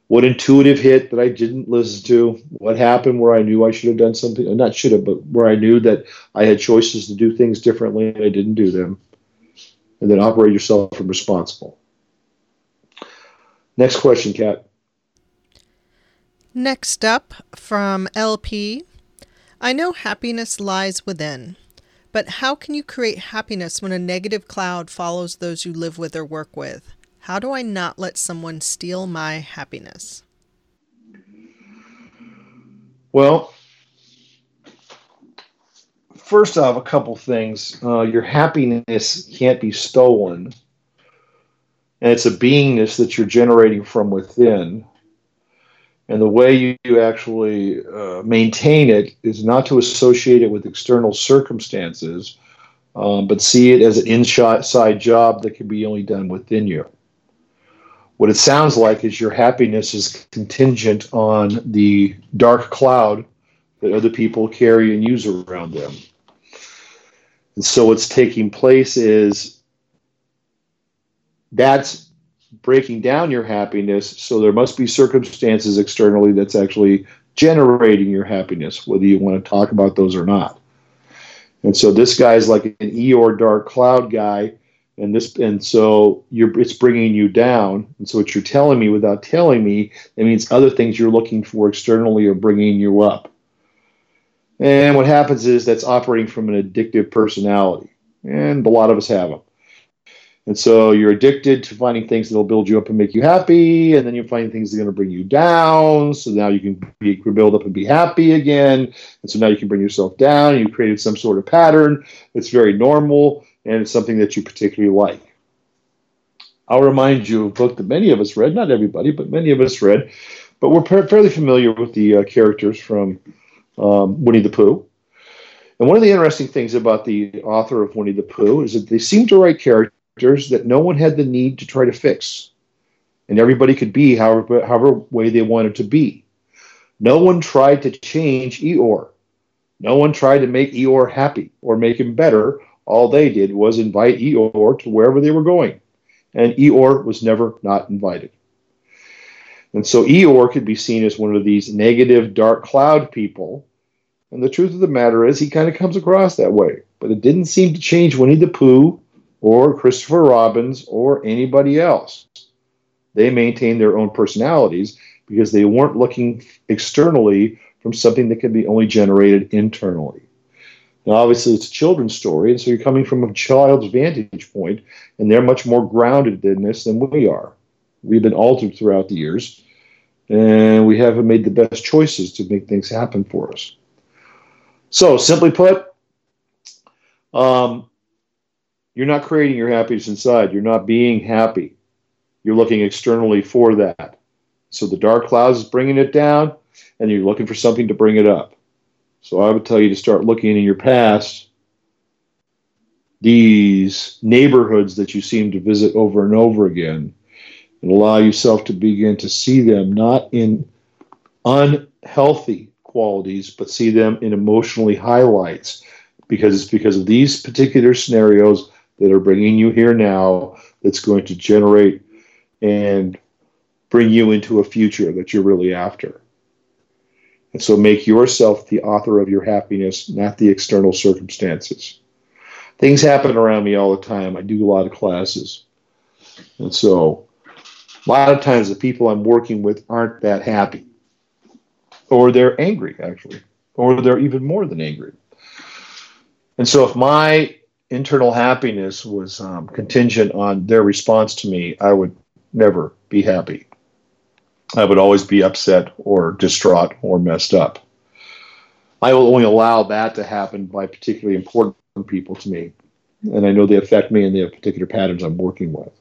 What intuitive hit that I didn't listen to? What happened where I knew I should have done something? Not should have, but where I knew that I had choices to do things differently and I didn't do them. And then operate yourself from responsible. Next question, Kat. Next up from LP I know happiness lies within, but how can you create happiness when a negative cloud follows those you live with or work with? How do I not let someone steal my happiness? Well, first off, a couple things. Uh, your happiness can't be stolen, and it's a beingness that you're generating from within. And the way you actually uh, maintain it is not to associate it with external circumstances, um, but see it as an inside job that can be only done within you. What it sounds like is your happiness is contingent on the dark cloud that other people carry and use around them. And so what's taking place is that's breaking down your happiness. So there must be circumstances externally that's actually generating your happiness, whether you want to talk about those or not. And so this guy is like an Eeyore dark cloud guy, and this and so you're it's bringing you down. And so what you're telling me without telling me, that means other things you're looking for externally are bringing you up. And what happens is that's operating from an addictive personality, and a lot of us have them. And so you're addicted to finding things that'll build you up and make you happy, and then you find things that are going to bring you down. So now you can be, build up and be happy again. And so now you can bring yourself down. You've created some sort of pattern that's very normal, and it's something that you particularly like. I'll remind you of a book that many of us read, not everybody, but many of us read, but we're fairly familiar with the uh, characters from um, Winnie the Pooh. And one of the interesting things about the author of Winnie the Pooh is that they seem to write characters that no one had the need to try to fix. And everybody could be however, however way they wanted to be. No one tried to change Eeyore. No one tried to make Eeyore happy or make him better. All they did was invite Eeyore to wherever they were going. And Eeyore was never not invited. And so Eeyore could be seen as one of these negative, dark cloud people. And the truth of the matter is, he kind of comes across that way. But it didn't seem to change Winnie the Pooh or Christopher Robbins or anybody else. They maintained their own personalities because they weren't looking externally from something that could be only generated internally. Now, obviously, it's a children's story, and so you're coming from a child's vantage point, and they're much more grounded in this than we are. We've been altered throughout the years, and we haven't made the best choices to make things happen for us. So, simply put, um, you're not creating your happiness inside. You're not being happy. You're looking externally for that. So the dark clouds is bringing it down, and you're looking for something to bring it up. So I would tell you to start looking in your past, these neighborhoods that you seem to visit over and over again, and allow yourself to begin to see them not in unhealthy qualities, but see them in emotionally highlights. Because it's because of these particular scenarios that are bringing you here now that's going to generate and bring you into a future that you're really after. And so make yourself the author of your happiness, not the external circumstances. Things happen around me all the time. I do a lot of classes. And so a lot of times the people I'm working with aren't that happy. Or they're angry, actually. Or they're even more than angry. And so if my internal happiness was um, contingent on their response to me, I would never be happy. I would always be upset or distraught or messed up. I will only allow that to happen by particularly important people to me. And I know they affect me and they have particular patterns I'm working with.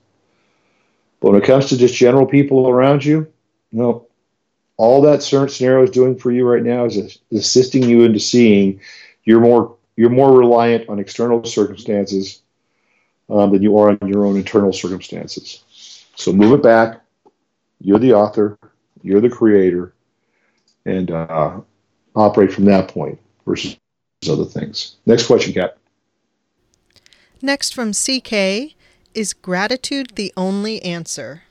But when it comes to just general people around you, you know, all that certain scenario is doing for you right now is assisting you into seeing you're more you're more reliant on external circumstances um, than you are on your own internal circumstances. So move it back, you're the author, you're the creator, and uh, operate from that point versus other things. Next question, Kat. Next from CK Is gratitude the only answer?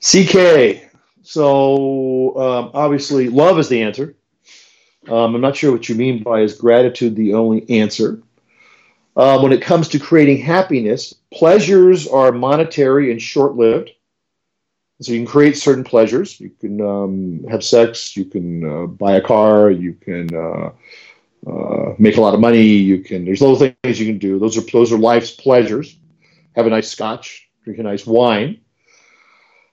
CK. So um, obviously, love is the answer. Um, I'm not sure what you mean by is gratitude the only answer. Uh, when it comes to creating happiness, pleasures are monetary and short lived. So you can create certain pleasures. You can um, have sex. You can uh, buy a car. You can uh, uh, make a lot of money. You can. There's little things you can do. Those are those are life's pleasures. Have a nice scotch. Drink a nice wine.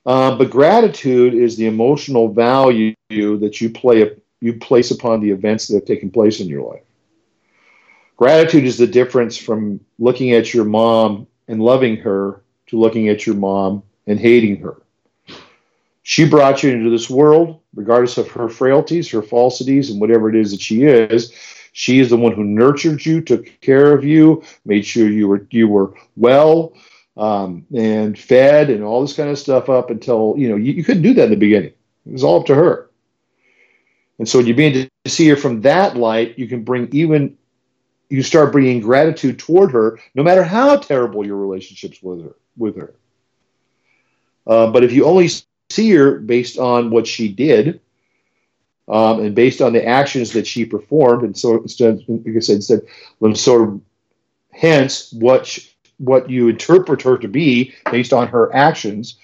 Uh, but gratitude is the emotional value that you play you place upon the events that have taken place in your life. Gratitude is the difference from looking at your mom and loving her to looking at your mom and hating her. She brought you into this world, regardless of her frailties, her falsities, and whatever it is that she is. She is the one who nurtured you, took care of you, made sure you were you were well um, and fed, and all this kind of stuff up until you know you, you couldn't do that in the beginning. It was all up to her. And so when you begin to see her from that light, you can bring even you start bringing gratitude toward her, no matter how terrible your relationships with her. With her, uh, but if you only see her based on what she did, um, and based on the actions that she performed, and so instead, like I said, instead, hence what she, what you interpret her to be based on her actions,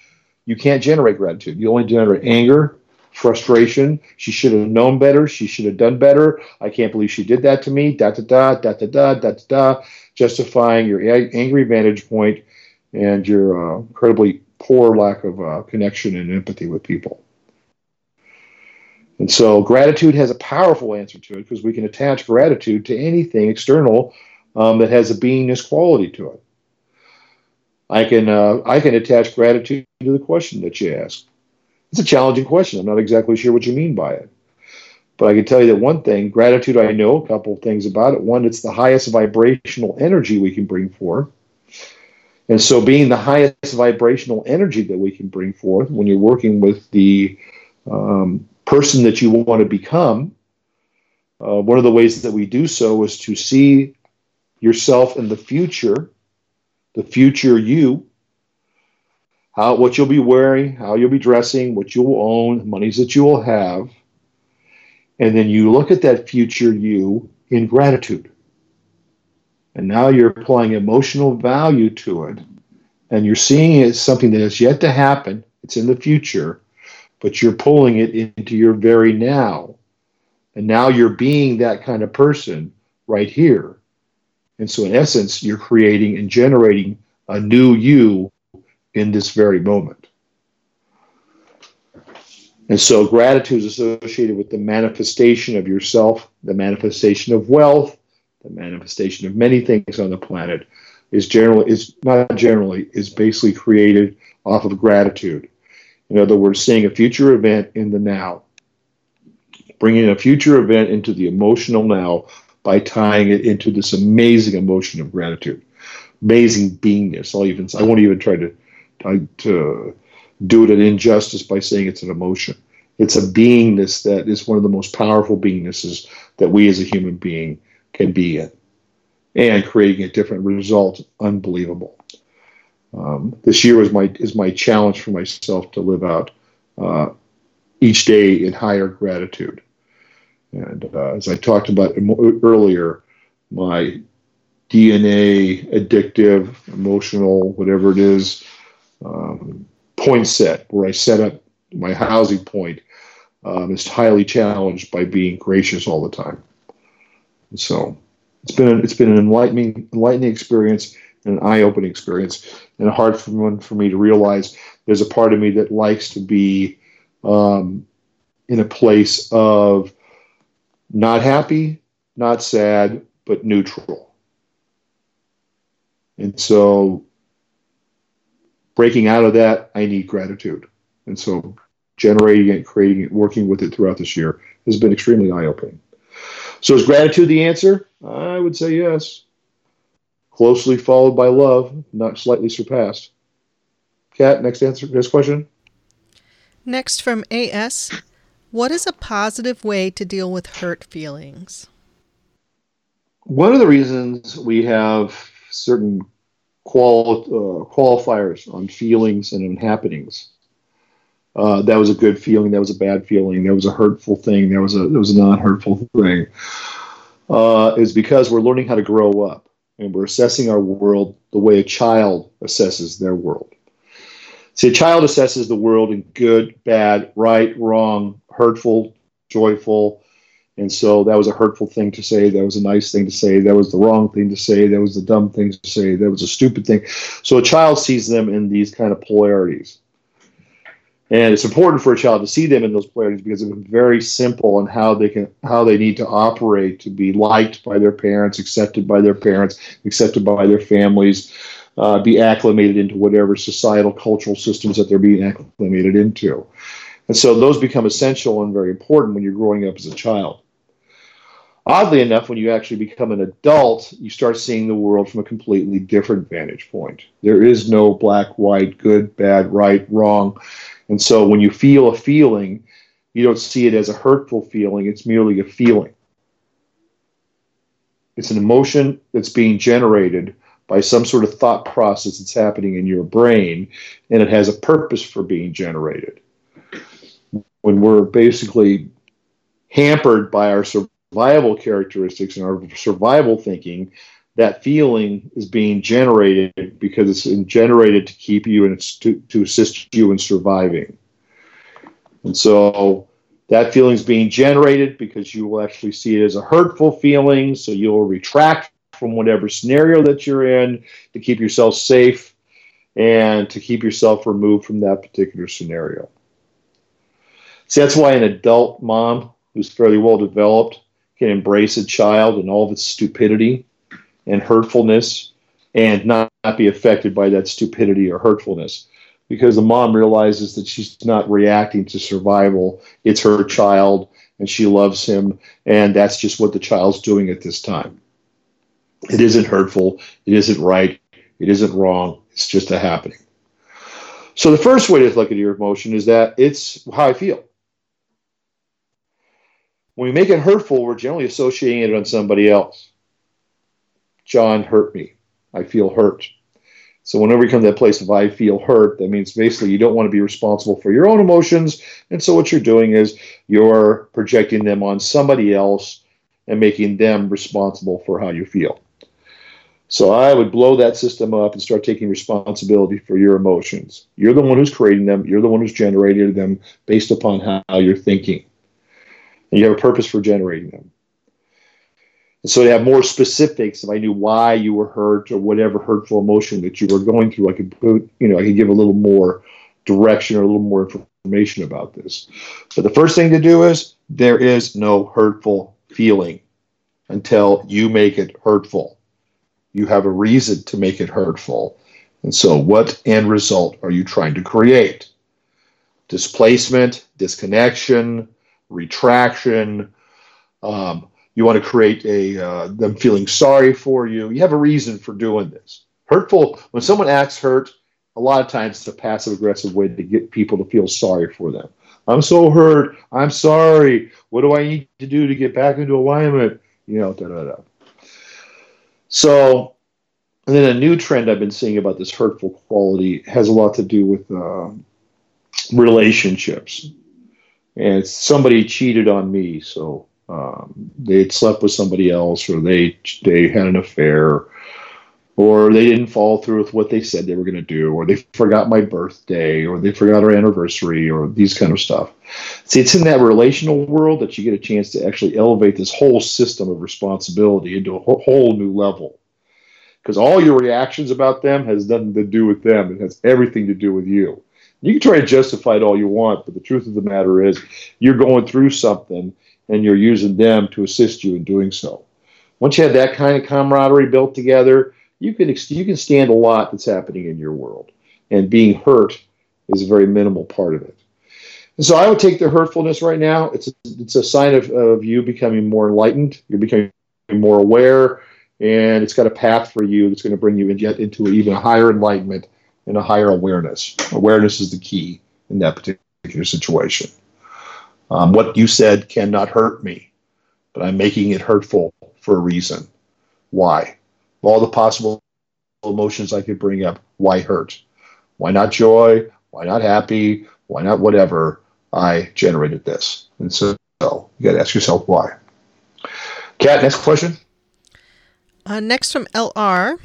you can't generate gratitude. You only generate anger, frustration. She should have known better. She should have done better. I can't believe she did that to me. Da da da da da da da da. Justifying your angry vantage point and your uh, incredibly poor lack of uh, connection and empathy with people. And so gratitude has a powerful answer to it because we can attach gratitude to anything external um, that has a beingness quality to it. I can uh, I can attach gratitude to the question that you ask. It's a challenging question. I'm not exactly sure what you mean by it. But I can tell you that one thing gratitude, I know a couple of things about it. One, it's the highest vibrational energy we can bring forth. And so, being the highest vibrational energy that we can bring forth when you're working with the um, person that you want to become, uh, one of the ways that we do so is to see yourself in the future, the future you, how what you'll be wearing, how you'll be dressing, what you'll own, monies that you will have, and then you look at that future you in gratitude. And now you're applying emotional value to it, and you're seeing it as something that is yet to happen. It's in the future, but you're pulling it into your very now. And now you're being that kind of person right here. And so, in essence, you're creating and generating a new you in this very moment. And so, gratitude is associated with the manifestation of yourself, the manifestation of wealth, the manifestation of many things on the planet. Is generally is not generally is basically created off of gratitude. In other words, seeing a future event in the now, bringing a future event into the emotional now by tying it into this amazing emotion of gratitude, amazing beingness. I'll even I won't even try to to do it an injustice by saying it's an emotion. It's a beingness that is one of the most powerful beingnesses that we as a human being can be in, and creating a different result. Unbelievable. Um, this year is my is my challenge for myself to live out uh, each day in higher gratitude. And uh, as I talked about earlier, my DNA, addictive, emotional, whatever it is, um, point set where I set up my housing point um, is highly challenged by being gracious all the time. And so it's been a, it's been an enlightening enlightening experience and an eye opening experience, and a hard one for me to realize there's a part of me that likes to be um, in a place of not happy, not sad, but neutral. And so breaking out of that, I need gratitude. And so generating it, creating it, working with it throughout this year has been extremely eye opening. So is gratitude the answer? I would say yes. Closely followed by love, not slightly surpassed. Kat, next answer, next question. Next from AS what is a positive way to deal with hurt feelings? One of the reasons we have certain qual- uh, qualifiers on feelings and on happenings. Uh, that was a good feeling. That was a bad feeling. That was a hurtful thing. That was a that was a non-hurtful thing. Uh, is because we're learning how to grow up and we're assessing our world the way a child assesses their world. See, a child assesses the world in good, bad, right, wrong, hurtful, joyful. And so that was a hurtful thing to say. That was a nice thing to say. That was the wrong thing to say. That was the dumb thing to say. That was a stupid thing. So a child sees them in these kind of polarities. And it's important for a child to see them in those polarities because it's very simple in how they can how they need to operate to be liked by their parents, accepted by their parents, accepted by their families, uh, be acclimated into whatever societal cultural systems that they're being acclimated into. And so those become essential and very important when you're growing up as a child. Oddly enough, when you actually become an adult, you start seeing the world from a completely different vantage point. There is no black, white, good, bad, right, wrong. And so when you feel a feeling, you don't see it as a hurtful feeling, it's merely a feeling. It's an emotion that's being generated by some sort of thought process that's happening in your brain, and it has a purpose for being generated. When we're basically hampered by our survival characteristics and our survival thinking, that feeling is being generated because it's generated to keep you and it's to, to assist you in surviving. And so that feeling is being generated because you will actually see it as a hurtful feeling. So you'll retract from whatever scenario that you're in to keep yourself safe and to keep yourself removed from that particular scenario. See, that's why an adult mom who's fairly well developed can embrace a child and all of its stupidity and hurtfulness and not, not be affected by that stupidity or hurtfulness because the mom realizes that she's not reacting to survival. It's her child and she loves him, and that's just what the child's doing at this time. It isn't hurtful. It isn't right. It isn't wrong. It's just a happening. So the first way to look at your emotion is that it's how I feel. When we make it hurtful, we're generally associating it on somebody else. John hurt me. I feel hurt. So whenever you come to that place of I feel hurt, that means basically you don't want to be responsible for your own emotions. And so what you're doing is you're projecting them on somebody else and making them responsible for how you feel. So I would blow that system up and start taking responsibility for your emotions. You're the one who's creating them, you're the one who's generated them based upon how, you're thinking. And you have a purpose for generating them. And so to have more specifics, if I knew why you were hurt or whatever hurtful emotion that you were going through, I could put, you know, I could give a little more direction or a little more information about this. But the first thing to do is there is no hurtful feeling until you make it hurtful. You have a reason to make it hurtful. And so, what end result are you trying to create? Displacement, disconnection, retraction. Um, you want to create a uh, them feeling sorry for you. You have a reason for doing this. Hurtful. When someone acts hurt, a lot of times it's a passive aggressive way to get people to feel sorry for them. I'm so hurt. I'm sorry. What do I need to do to get back into alignment? You know, da da da. So, and then a new trend I've been seeing about this hurtful quality has a lot to do with uh, relationships. And somebody cheated on me, so um, they had slept with somebody else, or they they had an affair, or they didn't follow through with what they said they were going to do, or they forgot my birthday, or they forgot our anniversary, or these kind of stuff. See, it's in that relational world that you get a chance to actually elevate this whole system of responsibility into a whole new level. Because all your reactions about them has nothing to do with them; it has everything to do with you. You can try to justify it all you want, but the truth of the matter is, you're going through something, and you're using them to assist you in doing so. Once you have that kind of camaraderie built together you can you can stand a lot that's happening in your world, and being hurt is a very minimal part of it. And so I would take the hurtfulness right now. It's a, it's a sign of, of you becoming more enlightened. You're becoming more aware, and it's got a path for you that's going to bring you in, into even higher enlightenment and a higher awareness. Awareness is the key in that particular situation. Um, what you said cannot hurt me, but I'm making it hurtful for a reason. Why? all the possible emotions I could bring up. Why hurt? Why not joy? Why not happy? Why not whatever? I generated this. And so, you got to ask yourself why. Kat, next question. Uh, next from LR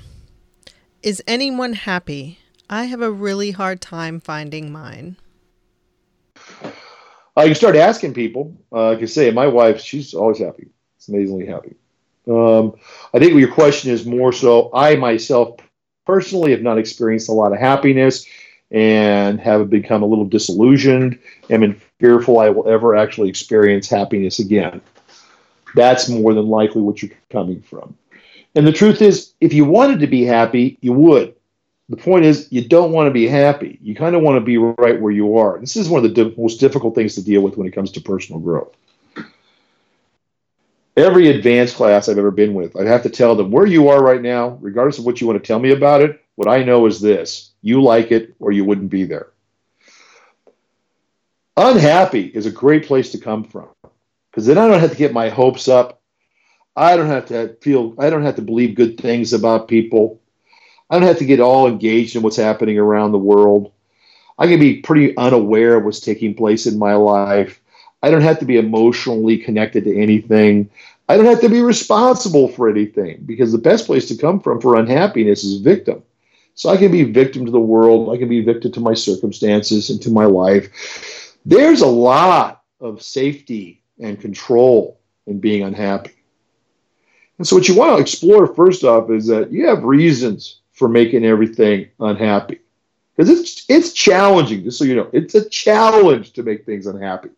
Is anyone happy? I have a really hard time finding mine. Uh, you start asking people. Uh, like I say, my wife, she's always happy. It's amazingly happy. Um, I think your question is more so I myself personally have not experienced a lot of happiness and have become a little disillusioned been fearful I will ever actually experience happiness again. That's more than likely what you're coming from. And the truth is, if you wanted to be happy, you would. The point is, you don't want to be happy. You kind of want to be right where you are. This is one of the di- most difficult things to deal with when it comes to personal growth every advanced class I've ever been with, I have to tell them where you are right now, regardless of what you want to tell me about it. What I know is this you like it or you wouldn't be there. Unhappy is a great place to come from because then I don't have to get my hopes up. I don't have to feel, I don't have to believe good things about people. I don't have to get all engaged in what's happening around the world. I can be pretty unaware of what's taking place in my life. I don't have to be emotionally connected to anything. I don't have to be responsible for anything because the best place to come from for unhappiness is victim. So I can be victim to the world, I can be victim to my circumstances and to my life. There's a lot of safety and control in being unhappy. And so what you want to explore first off is that you have reasons for making everything unhappy. Because it's it's challenging, just so you know, it's a challenge to make things unhappy.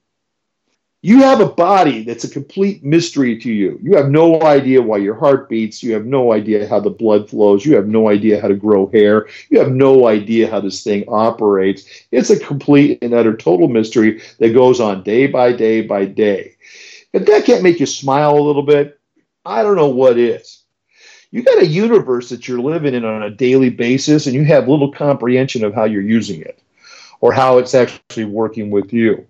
You have a body that's a complete mystery to you. You have no idea why your heart beats. You have no idea how the blood flows. You have no idea how to grow hair. You have no idea how this thing operates. It's a complete and utter total mystery that goes on day by day by day. If that can't make you smile a little bit, I don't know what is. You got a universe that you're living in on a daily basis, and you have little comprehension of how you're using it or how it's actually working with you.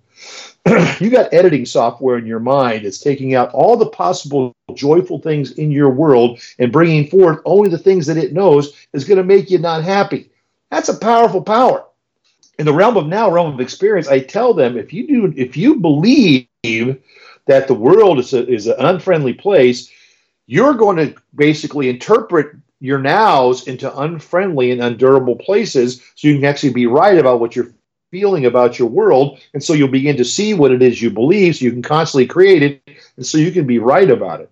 you got editing software in your mind that's taking out all the possible joyful things in your world and bringing forth only the things that it knows is going to make you not happy. That's a powerful power. In the realm of now, realm of experience, I tell them if you do, if you believe that the world is, a, is an unfriendly place, you're going to basically interpret your nows into unfriendly and undurable places so you can actually be right about what you're feeling about your world. And so you'll begin to see what it is you believe, so you can constantly create it, and so you can be right about it.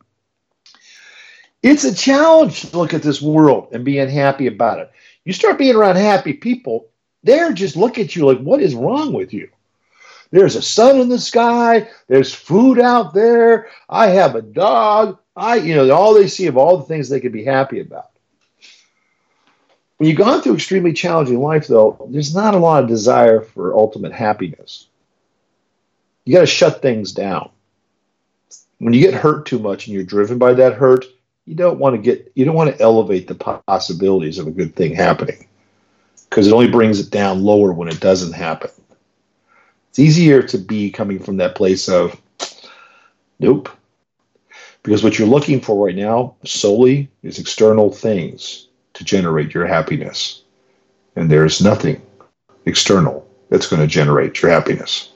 It's a challenge to look at this world and be unhappy about it. You start being around happy people, they're just look at you like, what is wrong with you? There's a sun in the sky. There's food out there. I have a dog. I, you know, all they see of all the things they could be happy about. When you've gone through extremely challenging life, though, there's not a lot of desire for ultimate happiness. You got to shut things down. When you get hurt too much and you're driven by that hurt, you don't want to get you don't want to elevate the possibilities of a good thing happening because it only brings it down lower when it doesn't happen. It's easier to be coming from that place of nope. Because what you're looking for right now solely is external things to generate your happiness. And there's nothing external that's going to generate your happiness.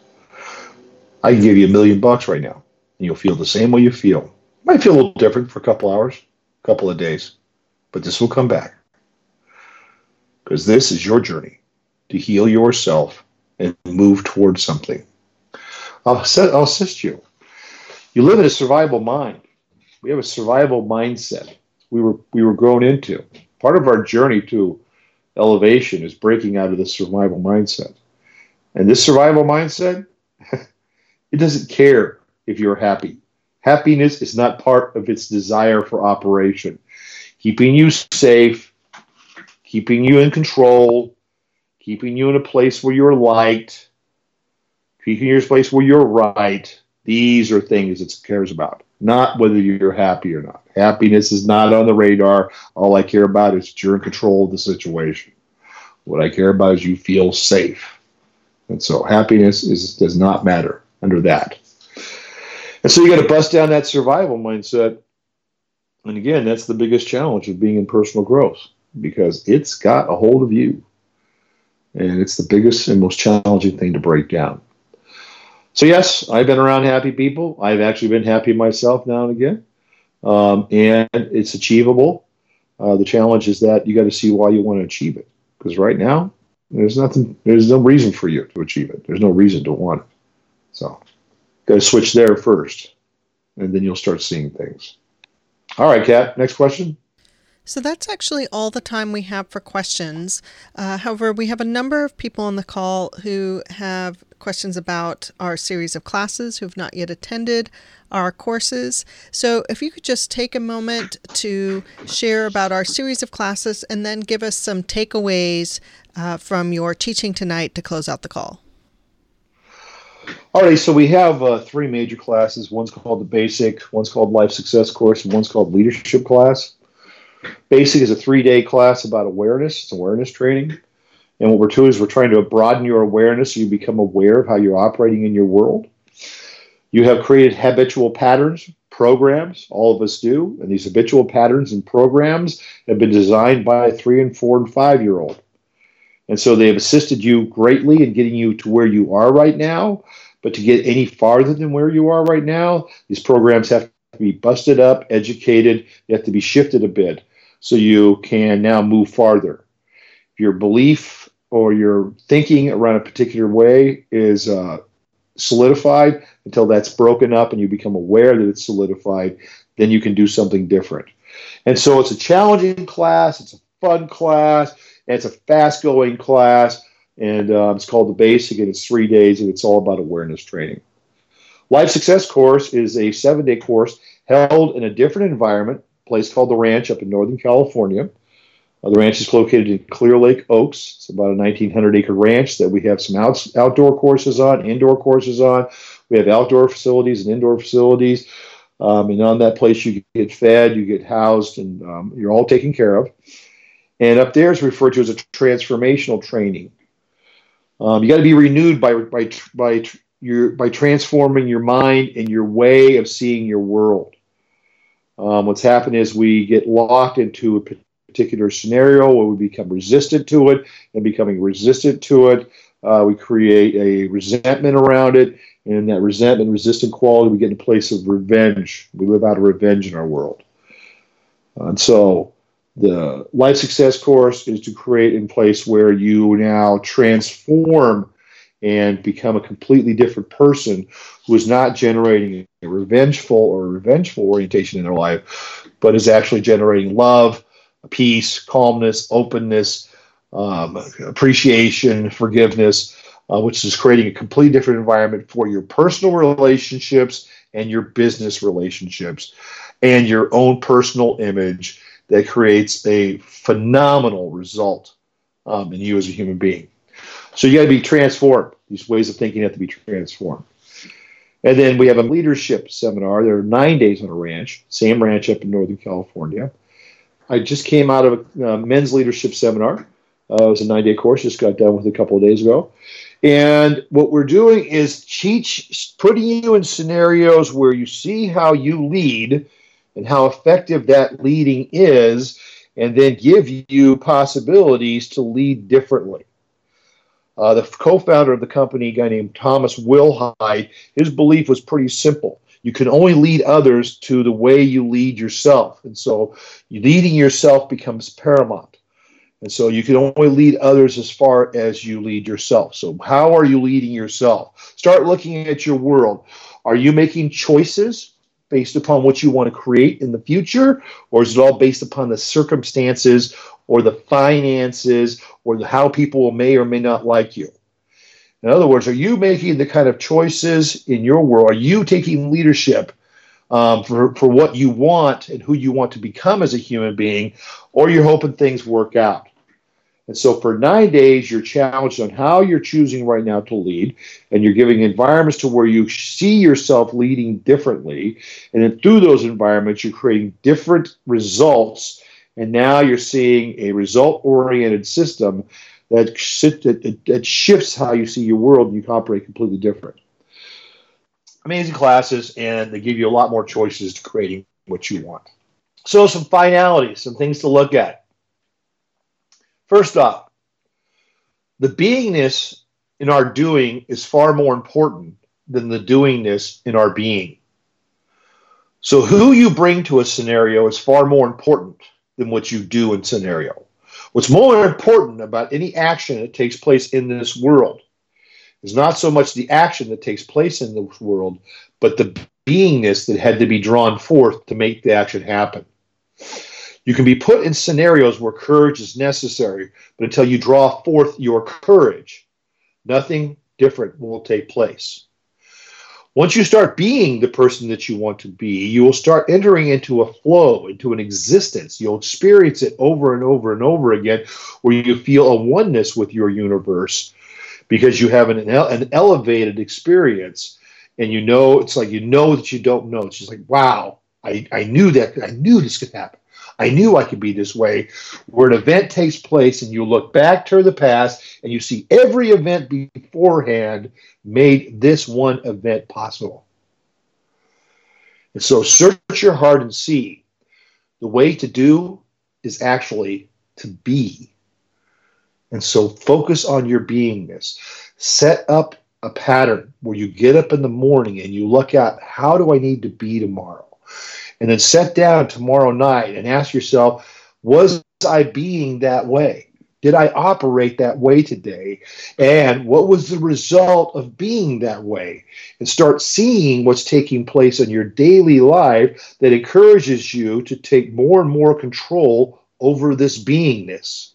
I can give you a million bucks right now, and you'll feel the same way you feel. Might feel a little different for a couple hours, a couple of days, but this will come back. Because this is your journey to heal yourself and move towards something. I'll, I'll assist you. You live in a survival mind. We have a survival mindset. We were we were grown into. Part of our journey to elevation is breaking out of the survival mindset. And this survival mindset, it doesn't care if you're happy. Happiness is not part of its desire for operation. Keeping you safe, keeping you in control, keeping you in a place where you're liked, keeping you in a place where you're right. These are things it cares about, not whether you're happy or not. Happiness is not on the radar. All I care about is that you're in control of the situation. What I care about is you feel safe. And so happiness is does not matter under that. And so you got to bust down that survival mindset. And again, that's the biggest challenge of being in personal growth because it's got a hold of you. And it's the biggest and most challenging thing to break down. So, yes, I've been around happy people. I've actually been happy myself now and again. Um, and it's achievable. Uh, the challenge is that you got to see why you want to achieve it. Because right now, there's nothing, there's no reason for you to achieve it. There's no reason to want it. So, got to switch there first, and then you'll start seeing things. All right, Kat, next question. So that's actually all the time we have for questions. Uh, however, we have a number of people on the call who have questions about our series of classes who have not yet attended our courses. So if you could just take a moment to share about our series of classes and then give us some takeaways uh, from your teaching tonight to close out the call. All right, so we have uh, three major classes. One's called the Basic, one's called Life Success Course, and one's called Leadership Class. Basic is a three day class about awareness, it's awareness training. And what we're doing is we're trying to broaden your awareness so you become aware of how you're operating in your world. You have created habitual patterns, programs, all of us do. And these habitual patterns and programs have been designed by a three and four and five year old. And so they have assisted you greatly in getting you to where you are right now. But to get any farther than where you are right now, these programs have to be busted up, educated, they have to be shifted a bit so you can now move farther. Your belief or your thinking around a particular way is uh, solidified until that's broken up and you become aware that it's solidified, then you can do something different. And so it's a challenging class, it's a fun class, and it's a fast going class. And uh, it's called the Basic, and it's three days, and it's all about awareness training. Life Success Course is a seven day course held in a different environment place called the Ranch up in Northern California. Uh, the ranch is located in Clear Lake Oaks. It's about a 1,900 acre ranch that we have some out, outdoor courses on, indoor courses on. We have outdoor facilities and indoor facilities. Um, and on that place, you get fed, you get housed, and um, you're all taken care of. And up there is referred to as a transformational training. Um, you got to be renewed by, by, by, your, by transforming your mind and your way of seeing your world. Um, what's happened is we get locked into a particular scenario where we become resistant to it, and becoming resistant to it, uh, we create a resentment around it, and that resentment, resistant quality, we get in a place of revenge. We live out of revenge in our world. And so the life success course is to create in place where you now transform and become a completely different person who is not generating a revengeful or revengeful orientation in their life, but is actually generating love, peace, calmness, openness, um, appreciation, forgiveness, uh, which is creating a completely different environment for your personal relationships and your business relationships and your own personal image that creates a phenomenal result um, in you as a human being. So you got to be transformed. These ways of thinking have to be transformed. And then we have a leadership seminar. There are nine days on a ranch, same ranch up in Northern California. I just came out of a uh, men's leadership seminar. Uh, it was a nine day course, just got done with a couple of days ago. And what we're doing is teach, putting you in scenarios where you see how you lead and how effective that leading is, and then give you possibilities to lead differently. Uh, the co-founder of the company, a guy named Thomas Willhite, his belief was pretty simple. You can only lead others to the way you lead yourself, and so leading yourself becomes paramount. And so you can only lead others as far as you lead yourself. So how are you leading yourself? Start looking at your world. Are you making choices based upon what you want to create in the future, or is it all based upon the circumstances or the finances or how people may or may not like you? In other words, are you making the kind of choices in your world? Are you taking leadership um, for, for what you want and who you want to become as a human being, or you're hoping things work out? And so for nine days, you're challenged on how you're choosing right now to lead, and you're giving environments to where you see yourself leading differently. And then through those environments, you're creating different results. And now you're seeing a result oriented system that, that, that shifts how you see your world and you operate completely different. Amazing classes, and they give you a lot more choices to creating what you want. So, some finalities, some things to look at. First off, the beingness in our doing is far more important than the doingness in our being. So, who you bring to a scenario is far more important than what you do in scenario. What's more important about any action that takes place in this world is not so much the action that takes place in this world, but the beingness that had to be drawn forth to make the action happen. You can be put in scenarios where courage is necessary, but until you draw forth your courage, nothing different will take place. Once you start being the person that you want to be, you will start entering into a flow, into an existence. You'll experience it over and over and over again, where you feel a oneness with your universe because you have an, an elevated experience. And you know, it's like you know that you don't know. It's just like, wow, I, I knew that. I knew this could happen. I knew I could be this way. Where an event takes place and you look back to the past and you see every event beforehand made this one event possible. And so search your heart and see the way to do is actually to be. And so focus on your beingness. Set up a pattern where you get up in the morning and you look at how do I need to be tomorrow? And then set down tomorrow night and ask yourself, was I being that way? Did I operate that way today? And what was the result of being that way? And start seeing what's taking place in your daily life that encourages you to take more and more control over this beingness.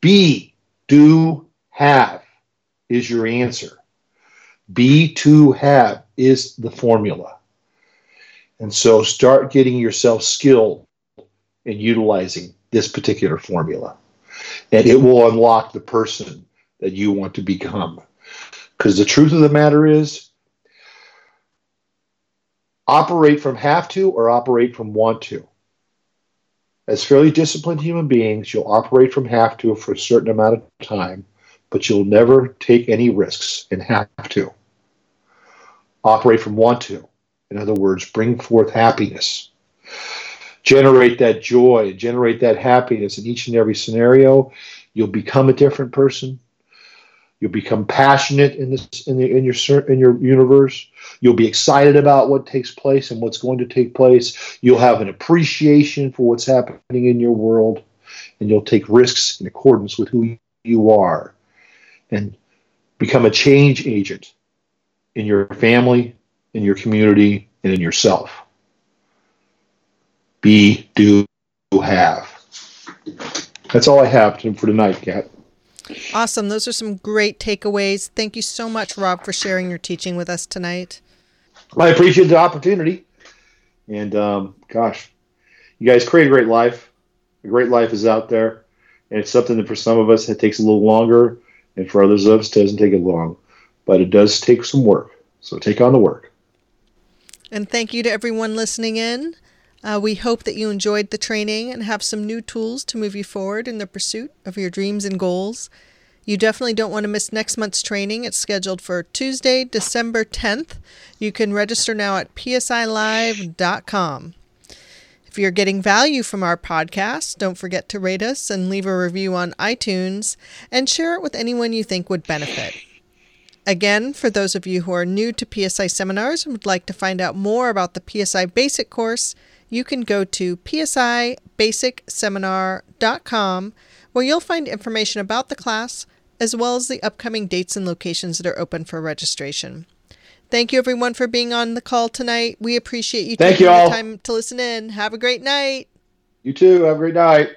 Be, do, have is your answer. Be to have is the formula. And so start getting yourself skilled in utilizing this particular formula. And it will unlock the person that you want to become. Because the truth of the matter is, operate from have to or operate from want to. As fairly disciplined human beings, you'll operate from have to for a certain amount of time, but you'll never take any risks and have to. Operate from want to. In other words, bring forth happiness. Generate that joy, generate that happiness in each and every scenario. You'll become a different person. You'll become passionate in this in, the, in your in your universe. You'll be excited about what takes place and what's going to take place. You'll have an appreciation for what's happening in your world, and you'll take risks in accordance with who you are. And become a change agent in your family, in your community, and in yourself. Be, do, have. That's all I have for tonight, Kat. Awesome. Those are some great takeaways. Thank you so much, Rob, for sharing your teaching with us tonight. Well, I appreciate the opportunity. And um, gosh, you guys create a great life. A great life is out there. And it's something that for some of us it takes a little longer, and for others of us it doesn't take it long. But it does take some work. So take on the work. And thank you to everyone listening in. Uh, we hope that you enjoyed the training and have some new tools to move you forward in the pursuit of your dreams and goals. You definitely don't want to miss next month's training. It's scheduled for Tuesday, December 10th. You can register now at psilive.com. If you're getting value from our podcast, don't forget to rate us and leave a review on iTunes and share it with anyone you think would benefit. Again, for those of you who are new to PSI seminars and would like to find out more about the PSI Basic course, you can go to psibasicseminar.com where you'll find information about the class as well as the upcoming dates and locations that are open for registration. Thank you everyone for being on the call tonight. We appreciate you Thank taking you the time to listen in. Have a great night. You too. Have a great night.